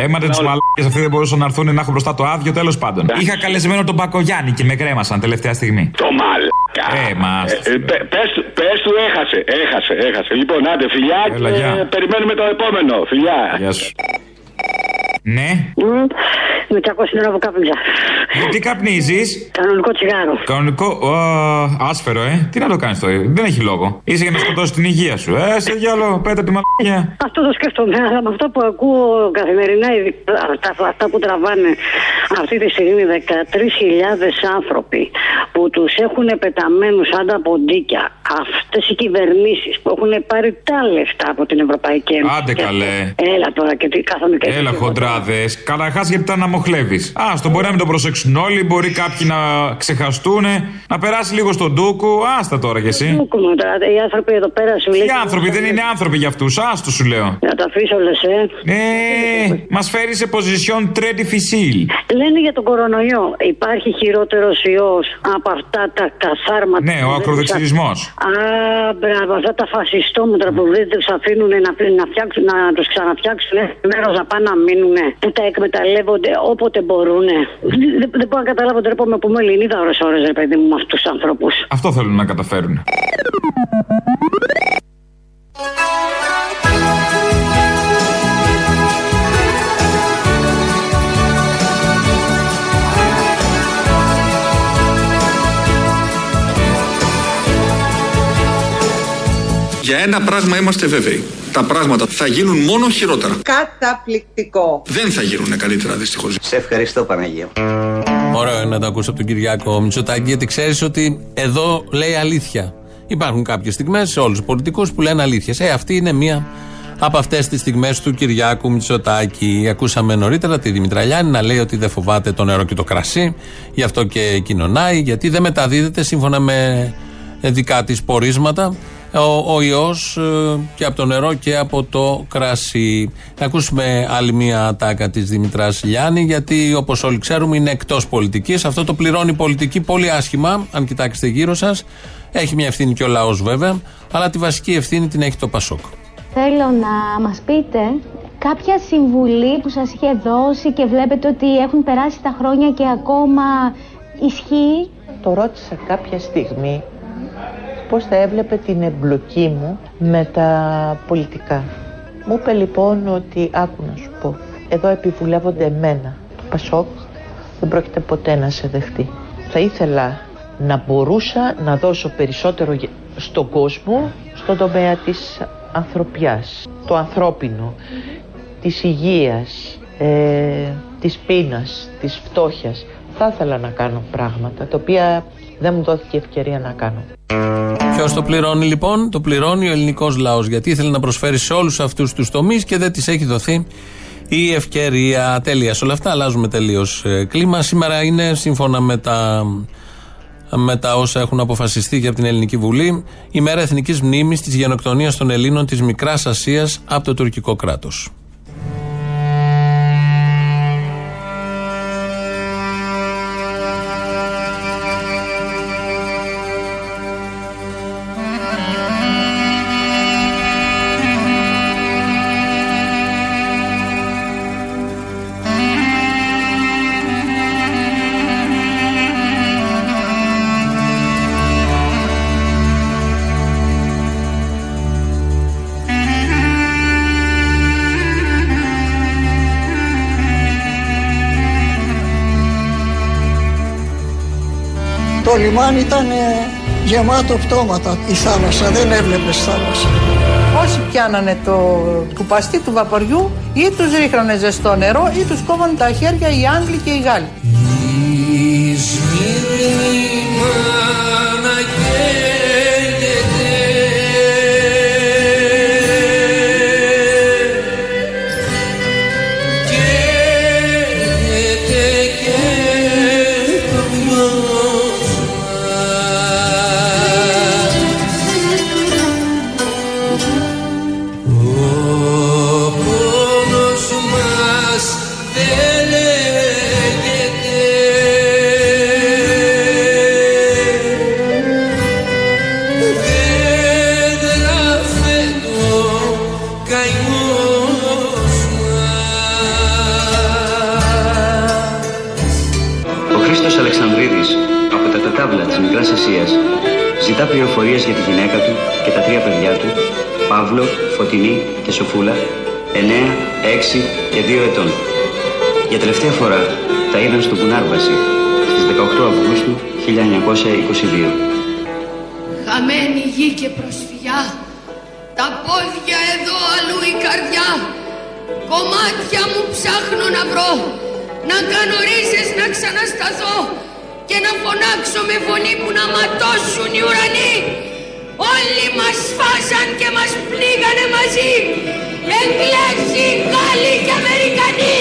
Speaker 20: Έματε τους μαλάκες αυτοί δεν μπορούσαν να έρθουν να έχουν μπροστά το άδειο, τέλος πάντων. Είχα καλεσμένο τον Μπακογιάννη και με κρέμασαν τελευταία στιγμή.
Speaker 35: Το μαλάκα.
Speaker 20: Ε, μα.
Speaker 35: Ε, πε- πες, του- πες του έχασε, έχασε, έχασε. Λοιπόν, άντε φιλιά
Speaker 20: Έλα,
Speaker 35: και
Speaker 20: γεια.
Speaker 35: περιμένουμε το επόμενο. Φιλιά.
Speaker 20: Γεια σου. Ναι.
Speaker 36: Με 300 ώρα που κάπνιζα.
Speaker 20: Τι καπνίζεις;
Speaker 36: Κανονικό τσιγάρο.
Speaker 20: Κανονικό. Ω, άσφαιρο, ε. Τι να το κάνεις τώρα. Δεν έχει λόγο. Είσαι για να σκοτώσεις την υγεία σου. Ε, σε διάλογο, πέτα τη μαλακία.
Speaker 36: Αυτό το σκέφτομαι, αλλά με αυτό που ακούω καθημερινά, ειδικά αυτά, αυτά που τραβάνε αυτή τη στιγμή 13.000 άνθρωποι που τους έχουν πεταμένους σαν τα ποντίκια, αυτές οι κυβερνήσεις που έχουν πάρει τα λεφτά από την Ευρωπαϊκή Ένωση.
Speaker 20: Άντε
Speaker 36: Και-
Speaker 20: καλέ.
Speaker 36: Έλα τώρα και τι κάθομαι και.
Speaker 20: Έλα, χοντράδε. Καταρχάς, γιατί τα αναμοχλεύει. Α, στον μπορεί να μην το προσέξουν όλοι, μπορεί κάποιοι να ξεχαστούν, να περάσει λίγο στον ντούκου. Άστα τώρα κι εσύ.
Speaker 36: Κούκκουμα τώρα, οι άνθρωποι εδώ πέρα σου
Speaker 20: Οι
Speaker 36: λέει.
Speaker 20: άνθρωποι δεν είναι άνθρωποι για αυτούς. Άστο σου λέω.
Speaker 36: Να τα αφήσω λες, ε.
Speaker 20: Ε, μας φέρει σε position très difficile.
Speaker 36: Λένε για τον κορονοϊό. Υπάρχει χειρότερος ιός από αυτά τα καθάρματα.
Speaker 20: Ναι,
Speaker 36: που
Speaker 20: ο
Speaker 36: δεν
Speaker 20: ακροδεξιρισμό.
Speaker 36: τους α- Α, μπράβο, αυτά τα φασιστόμετρα που δεν τους αφήνουν να, να, φτιάξουν, να τους ξαναφτιάξουν μέρος να πάνε να μείνουν. Που τα εκμεταλλεύονται όποτε μπορούν. Δεν, δεν μπορώ να καταλάβω τον τρόπο με που είμαι Ελληνίδα ώρε-ώρε, ρε παιδί μου, με αυτούς τους ανθρώπους.
Speaker 20: Αυτό θέλουν να καταφέρουν.
Speaker 1: Ένα πράγμα είμαστε βέβαιοι. Τα πράγματα θα γίνουν μόνο χειρότερα.
Speaker 32: Καταπληκτικό.
Speaker 1: Δεν θα γίνουν καλύτερα δυστυχώς.
Speaker 37: Σε ευχαριστώ Παναγία.
Speaker 3: Ωραίο είναι να το ακούσει από τον Κυριάκο Μητσοτάκη, γιατί ξέρεις ότι εδώ λέει αλήθεια. Υπάρχουν κάποιες στιγμές σε όλους τους πολιτικούς που λένε αλήθειες. Ε, αυτή είναι μία από αυτές τις στιγμές του Κυριάκου Μητσοτάκη. Ακούσαμε νωρίτερα τη Δημητραλιάνη να λέει ότι δεν φοβάται το νερό και το κρασί, γι' αυτό και κοινωνάει, γιατί δεν μεταδίδεται σύμφωνα με δικά της πορίσματα ο, ο ιός ε, και από το νερό και από το κρασί. Να ακούσουμε άλλη μία ατάκα της Δημητράς Λιάννη γιατί όπως όλοι ξέρουμε είναι εκτός πολιτικής. Αυτό το πληρώνει η πολιτική πολύ άσχημα αν κοιτάξετε γύρω σας. Έχει μια ευθύνη και ο λαός βέβαια αλλά τη βασική ευθύνη την έχει το Πασόκ.
Speaker 38: Θέλω να μας πείτε κάποια συμβουλή που σας είχε δώσει και βλέπετε ότι έχουν περάσει τα χρόνια και ακόμα ισχύει;
Speaker 39: Το ρώτησα κάποια στιγμή πώς θα έβλεπε την εμπλοκή μου με τα πολιτικά. Μου είπε λοιπόν ότι άκου να σου πω, εδώ επιβουλεύονται εμένα. Το Πασόκ δεν πρόκειται ποτέ να σε δεχτεί. Θα ήθελα να μπορούσα να δώσω περισσότερο γε- στον κόσμο στον τομέα της ανθρωπιάς, το ανθρώπινο, της υγείας, ε, της πείνας, της φτώχειας. Θα ήθελα να κάνω πράγματα τα οποία δεν μου δόθηκε ευκαιρία να κάνω.
Speaker 3: Ποιος το πληρώνει λοιπόν, το πληρώνει ο ελληνικός λαός. Γιατί ήθελε να προσφέρει σε όλους αυτούς τους τομείς και δεν της έχει δοθεί η ευκαιρία. Τέλεια. Σε όλα αυτά αλλάζουμε τελείως κλίμα. Σήμερα είναι σύμφωνα με τα, με τα όσα έχουν αποφασιστεί και από την Ελληνική Βουλή η μέρα εθνικής μνήμης της γενοκτονίας των Ελλήνων της Μικράς Ασίας από το τουρκικό
Speaker 40: κράτος. Λιμάνι ήταν γεμάτο πτώματα η θάλασσα, δεν έβλεπες θάλασσα.
Speaker 39: Όσοι πιάνανε το κουπαστί του βαποριού ή τους ρίχνανε ζεστό νερό ή τους κόβανε τα χέρια οι Άγγλοι και οι Γάλλοι.
Speaker 41: Πληροφορίες για τη γυναίκα του και τα τρία παιδιά του, Παύλο, Φωτεινή και Σοφούλα, 9, 6 και 2 ετών. Για τελευταία φορά τα είδαν στο Μπουνάρβαση στις 18 Αυγούστου 1922.
Speaker 37: Χαμένη γη και προσφυγιά Τα πόδια εδώ αλλού η καρδιά Κομμάτια μου ψάχνω να βρω Να κάνω ρίζες να ξανασταθώ Και να φωνάξω με φωνή που να ματώσουν οι ουρανοί. Όλοι μας φάσαν και μας πλήγανε μαζί Εγγλέζοι, Γάλλοι και Αμερικανοί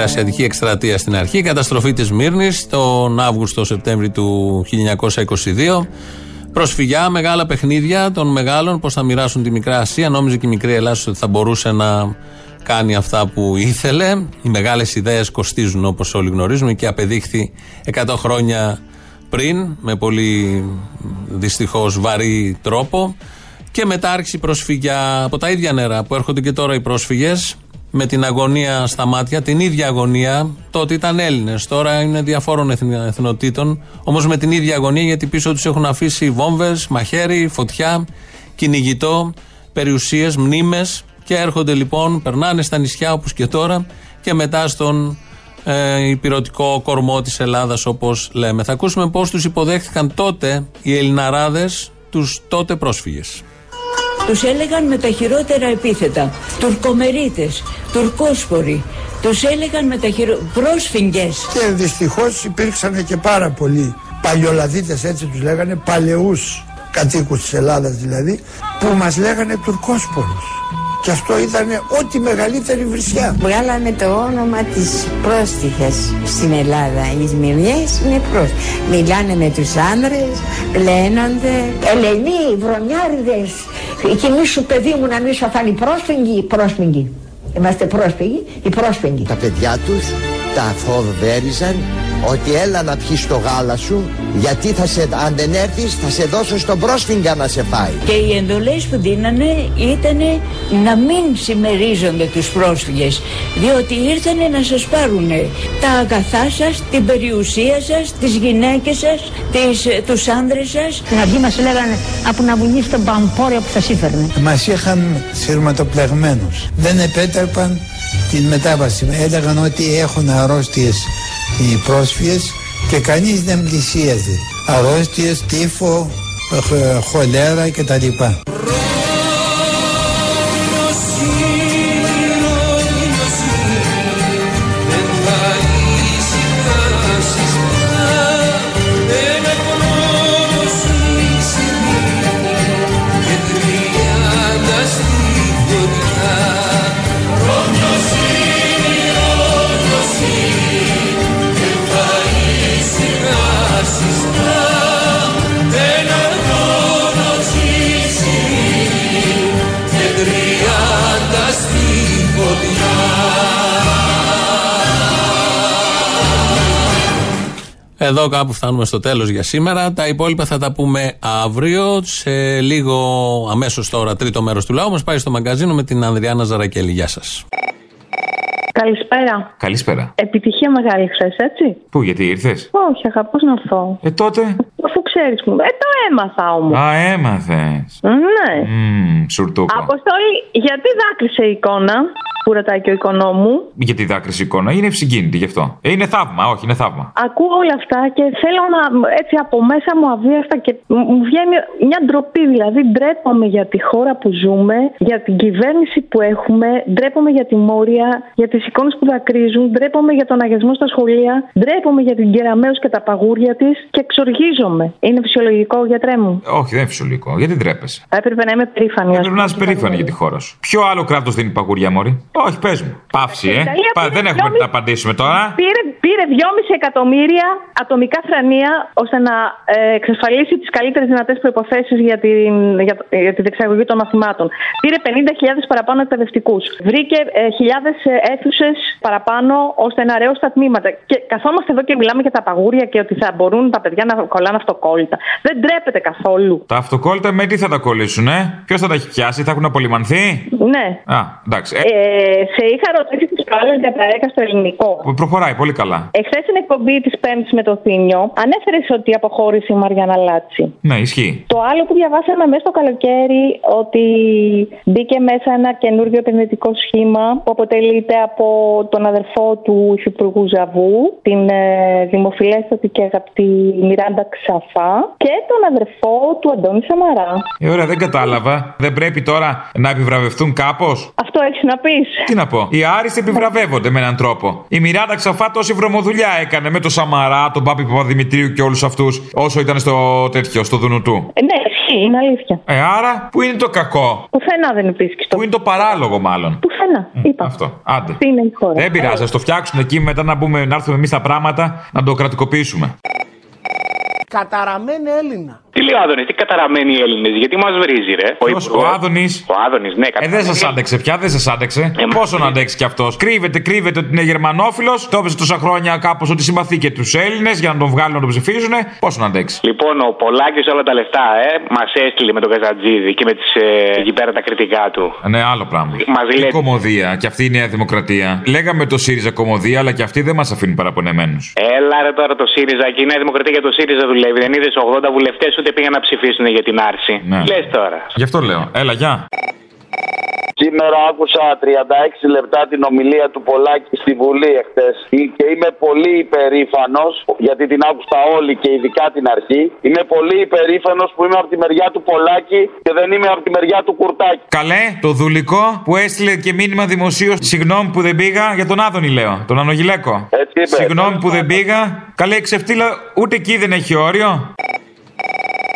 Speaker 3: Μικρασιατική εκστρατεία στην αρχή. Καταστροφή της Μύρνης τον Αύγουστο-Σεπτέμβρη του 1922. Προσφυγιά, μεγάλα παιχνίδια των μεγάλων, πώς θα μοιράσουν τη Μικρά Ασία. Νόμιζε και η μικρή Ελλάδα ότι θα μπορούσε να κάνει αυτά που ήθελε. Οι μεγάλες ιδέες κοστίζουν όπως όλοι γνωρίζουμε και απεδείχθη 100 χρόνια πριν με πολύ δυστυχώς βαρύ τρόπο. Και μετά άρχισε η προσφυγιά από τα ίδια νερά που έρχονται και τώρα οι πρόσφυγες με την αγωνία στα μάτια, την ίδια αγωνία. Τότε ήταν Έλληνες, τώρα είναι διαφόρων εθνι- εθνοτήτων. Όμως με την ίδια αγωνία γιατί πίσω τους έχουν αφήσει βόμβες, μαχαίρι, φωτιά, κυνηγητό, περιουσίες, μνήμες. Και έρχονται λοιπόν, περνάνε στα νησιά όπως και τώρα και μετά στον ε, υπηρετικό κορμό της Ελλάδας όπως λέμε. Θα ακούσουμε πώς τους υποδέχτηκαν τότε οι Ελληναράδες τους τότε πρόσφυγες.
Speaker 42: Τους έλεγαν με τα χειρότερα επίθετα. Τουρκομερίτες, τουρκόσποροι. Τους έλεγαν με τα χειρότερα... Πρόσφυγγες.
Speaker 43: Και δυστυχώς υπήρξαν και πάρα πολλοί παλιολαδίτες έτσι τους λέγανε, παλαιούς κατοίκους της Ελλάδας δηλαδή, που μας λέγανε τουρκόσπορους. Και αυτό ήταν ό,τι μεγαλύτερη βρισιά.
Speaker 44: Βγάλαμε το όνομα της πρόστιχας στην Ελλάδα. Οι Σμυρνιές είναι πρόστιχες. Μιλάνε με τους άνδρες, πλένονται.
Speaker 42: Ελενοί, βρωμιάριδες. Και μη σου παιδί μου να μη σου αφάνει πρόσφυγγοι, πρόσφυγγοι. Είμαστε πρόσφυγοι, οι πρόσφυγγοι.
Speaker 45: Τα παιδιά τους τα φοβέριζαν ότι έλα να πιεις το γάλα σου γιατί θα σε, αν δεν έρθεις θα σε δώσω στον πρόσφυγγα να σε φάει.
Speaker 42: Και οι εντολές που δίνανε ήταν να μην συμμερίζονται τους πρόσφυγες διότι ήρθανε να σας πάρουν τα αγαθά σας, την περιουσία σας, τις γυναίκες σας, τις, τους άνδρες σας.
Speaker 44: Στην αρχή μας λέγανε από να βουνείς τον παμπόρια που σας ήφερνε.
Speaker 43: Μας είχαν σειρματοπλεγμένους. Δεν επέτρεπαν την μετάβαση. Έλεγαν ότι έχουν αρρώστιες οι πρόσφυγες και κανείς δεν πλησίαζε. Αρρώστιες, τύφο, χ- χολέρα κτλ.
Speaker 3: Εδώ κάπου φτάνουμε στο τέλος για σήμερα. Τα υπόλοιπα θα τα πούμε αύριο. Σε λίγο, αμέσως τώρα, τρίτο μέρος του λαού μας πάει στο μαγκαζίνο με την Ανδριάνα Ζαρακέλη. Γεια σας.
Speaker 46: Καλησπέρα.
Speaker 20: Καλησπέρα.
Speaker 46: Επιτυχία μεγάλη χθες, έτσι.
Speaker 20: Πού, γιατί ήρθες;
Speaker 46: Όχι, αγαπώ να έρθω.
Speaker 20: Ε, τότε;
Speaker 46: Αφού ξέρεις μου. Ε, το έμαθα όμως.
Speaker 20: Α, έμαθες.
Speaker 46: Ναι.
Speaker 20: Μμμ, σουρτούκο.
Speaker 46: Αποστόλη, γιατί δάκρυσε η εικόνα; Που ρωτάει και ο οικονόμου.
Speaker 20: Γιατί δάκρυσε η εικόνα. Είναι ευσυγκίνητη γι' αυτό. Ε, είναι θαύμα, όχι, είναι θαύμα.
Speaker 46: Ακούω όλα αυτά και θέλω να έτσι από μέσα μου αβίαστα και μ- μου βγαίνει μια ντροπή. Δηλαδή, ντρέπομαι για τη χώρα που ζούμε, για την κυβέρνηση που έχουμε, ντρέπομαι για τη Μόρια, για τις εικόνες που δακρύζουν, ντρέπομαι για τον αγιασμό στα σχολεία, ντρέπομαι για την Κεραμαίο και τα παγούρια της και εξοργίζομαι. Είναι φυσιολογικό, γιατρέ μου;
Speaker 20: Όχι, δεν είναι φυσιολογικό. Γιατί ντρέπεσαι;
Speaker 46: Έπρεπε να είμαι περήφανη. ας
Speaker 20: Πρέπει να
Speaker 46: πούμε.
Speaker 20: είσαι περήφανη για τη χώρα σου. Ποιο άλλο κράτος δίνει παγουριά, Μωρή. Όχι, πες μου. Παύση, ε.
Speaker 46: Ιταλία
Speaker 20: Πα-
Speaker 46: πήρε
Speaker 20: δεν έχουμε τι να απαντήσουμε τώρα.
Speaker 46: Πήρε, πήρε 2,5 εκατομμύρια ατομικά θρανία ώστε να ε, εξασφαλίσει τις καλύτερες δυνατές προποθέσει για, την, για, το- για τη δεξαγωγή των μαθημάτων. Πήρε 50.000 παραπάνω εκπαιδευτικούς. Βρήκε ε, χιλιάδες αίθουσες παραπάνω ώστε να ρεώσει τα τμήματα. Και καθόμαστε εδώ και μιλάμε για τα παγούρια και ότι θα μπορούν τα παιδιά να κολλάνε αυτοκόλλητα. Δεν ντρέπεται καθόλου.
Speaker 20: Τα αυτοκόλλητα με τι θα τα κολλήσουν, ε. Ποιος θα τα έχει πιάσει, θα έχουν απολυμανθεί;
Speaker 46: Ναι.
Speaker 20: Α, εντάξει. Ε,
Speaker 46: Ε, σε είχα ρωτήσει τι προάλλε για τα έργα στο ελληνικό.
Speaker 20: προχωράει πολύ καλά.
Speaker 46: Εχθές στην εκπομπή της Πέμπτης με το Θήμιο, ανέφερες ότι αποχώρησε η Μαριάννα Λάτση.
Speaker 20: Ναι, ισχύει.
Speaker 46: Το άλλο που διαβάσαμε μέσα στο καλοκαίρι ότι μπήκε μέσα ένα καινούργιο επενδυτικό σχήμα που αποτελείται από τον αδερφό του Υφυπουργού Ζαβού, την ε, δημοφιλέστατη και αγαπητή Μιράντα Ξαφά και τον αδερφό του Αντώνη Σαμαρά.
Speaker 20: Ε, ωραία, δεν κατάλαβα. Δεν πρέπει τώρα να επιβραβευτούν κάπως;
Speaker 46: Αυτό έχεις να πεις.
Speaker 20: Τι να πω. Οι άριστοι επιβραβεύονται με έναν τρόπο. Η Μιράντα Ξαφά τόση βρωμοδουλειά έκανε με τον Σαμαρά, τον Πάπη Παπαδημητρίου και όλους αυτούς όσο ήταν στο τέτοιο, στο δουνού του.
Speaker 46: Ε, ναι, ισχύει, είναι αλήθεια.
Speaker 20: Ε, άρα, πού είναι το κακό;
Speaker 46: Πουθενά δεν υπήρχε.
Speaker 20: Πού είναι το παράλογο, μάλλον;
Speaker 46: Πουθενά. Είπα.
Speaker 20: Αυτό. Άντε.
Speaker 46: Αυτή είναι η χώρα.
Speaker 20: Δεν πειράζει, ας το φτιάξουν εκεί μετά να, μπούμε, να έρθουμε εμείς τα πράγματα να το κρατικοποιήσουμε.
Speaker 47: Καταραμένη Έλληνα.
Speaker 48: Τι λέει ο Άδωνης, τι καταραμένοι οι Έλληνες, γιατί μας βρίζει, ρε.
Speaker 20: Ποιος, ο Άδωνης;
Speaker 48: Ο Άδωνης, ναι,
Speaker 20: Ε, δεν σας άντεξε πια, δεν σας άντεξε.
Speaker 48: Ε,
Speaker 20: Πόσο να αντέξει κι αυτός; Κρύβεται, κρύβεται ότι είναι Γερμανόφιλος. Το έπαιζε τόσα χρόνια κάπως ότι συμπαθεί και τους Έλληνες για να τον βγάλουν να τον ψηφίζουν. Πόσο να αντέξει;
Speaker 48: Λοιπόν, ο Πολάκης όλα τα λεφτά, ε, μας έστειλε με τον Καζατζίδη και με τις, ε, εκεί πέρα τα κριτικά του.
Speaker 20: Ναι, άλλο πράγμα.
Speaker 48: Μας
Speaker 20: Και
Speaker 48: λέει-
Speaker 20: κομμωδία, και αυτή η Νέα Δημοκρατία. Λέγαμε το ΣΥΡΙΖΑ κομμωδία, αλλά και αυτοί δεν μας αφήνουν παραπονεμένους.
Speaker 48: Έλα ρε τώρα το ΣΥΡΙΖΑ και η Νέα Δημοκρατία για το ΣΥΡΙΖΑ δουλεύει. Δεν είδες 80 βουλευτές ούτε πήγαν να ψηφίσουν για την άρση.
Speaker 20: Ναι.
Speaker 48: Λες τώρα.
Speaker 20: Γι' αυτό λέω. Έλα, γεια.
Speaker 49: Σήμερα άκουσα 36 λεπτά την ομιλία του Πολάκη στη Βουλή εχθές και είμαι πολύ υπερήφανος γιατί την άκουσα όλη και ειδικά την αρχή. Είμαι πολύ υπερήφανος που είμαι από τη μεριά του Πολάκη και δεν είμαι από τη μεριά του Κουρτάκη.
Speaker 20: Καλέ, το δουλικό που έστειλε και μήνυμα δημοσίως. Συγγνώμη που δεν πήγα, για τον Άδωνη λέω. Τον Ανογιλέκο.
Speaker 49: Έτσι είπε.
Speaker 20: Συγγνώμη που δεν πήγα. Καλέ, ξεφτύλα, ούτε εκεί δεν έχει όριο.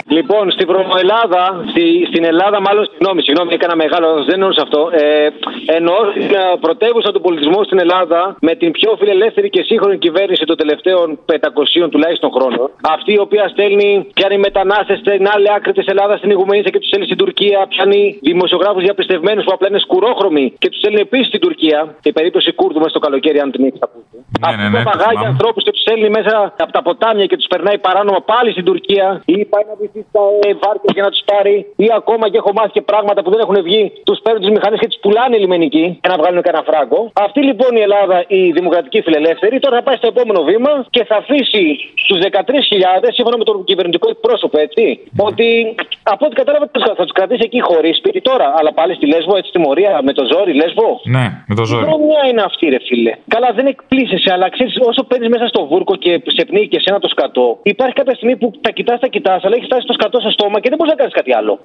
Speaker 50: Λοιπόν, στην Βρωμοελάδα, στη, στην Ελλάδα, μάλλον συγγνώμη, συγγνώμη, έκανα μεγάλο, δεν εννοούσα αυτό. Ε, εννοώ την ε, πρωτεύουσα του πολιτισμού στην Ελλάδα με την πιο φιλελεύθερη και σύγχρονη κυβέρνηση των τελευταίων 500 τουλάχιστον χρόνων. Αυτή η οποία στέλνει, πιάνει μετανάστες στην άλλη άκρη της Ελλάδας, στην Ιγουμενίσια και τους στέλνει στην Τουρκία. Πιάνει δημοσιογράφους διαπιστευμένους που απλά είναι σκουρόχρωμοι και τους στέλνει επίσης στην Τουρκία. Η περίπτωση Κούρδου μέσα στο καλοκαίρι, αν την έχεις ακούσει.
Speaker 20: Ναι, ναι, ναι. το
Speaker 50: Παπαγάλια
Speaker 20: θυμάμαι.
Speaker 50: ανθρώπους και τους στέλνει μέσα από τα ποτάμια και τους περνάει παράνομα πάλι στην Τουρκία ή πάει να βοηθήσει τα ε, βάρκε για να τους πάρει ή ακόμα και έχω μάθει και πράγματα που δεν έχουν βγει. Τους παίρνουν τι μηχανές και τι πουλάνε λιμενικοί για να βγάλουν κανένα φράγκο. Αυτή λοιπόν η Ελλάδα, η δημοκρατική φιλελεύθερη, τώρα θα πάει στο επόμενο βήμα και θα αφήσει του 13.000 σύμφωνα με τον κυβερνητικό εκπρόσωπο, έτσι. Ότι από ό,τι κατάλαβα θα του κρατήσει εκεί χωρίς σπίτι τώρα, αλλά πάλι στη Λέσβο, έτσι στη Μορία, με το ζόρι, Λέσβο.
Speaker 20: Ναι, με το ζόρι.
Speaker 50: Μια είναι αυτή, ρε φίλε. Καλά, δεν εκπλήσεσαι, αλλά ξέρεις, όσο παίρνεις μέσα στο βούρκο και σε πνίγει και εσένα το σκατό, υπάρχει κάποια στιγμή που τα κοιτάς, τα κοιτάς, αλλά έχεις φτάσει το σκατό στο στόμα και δεν μπορείς να κάνεις κάτι άλλο.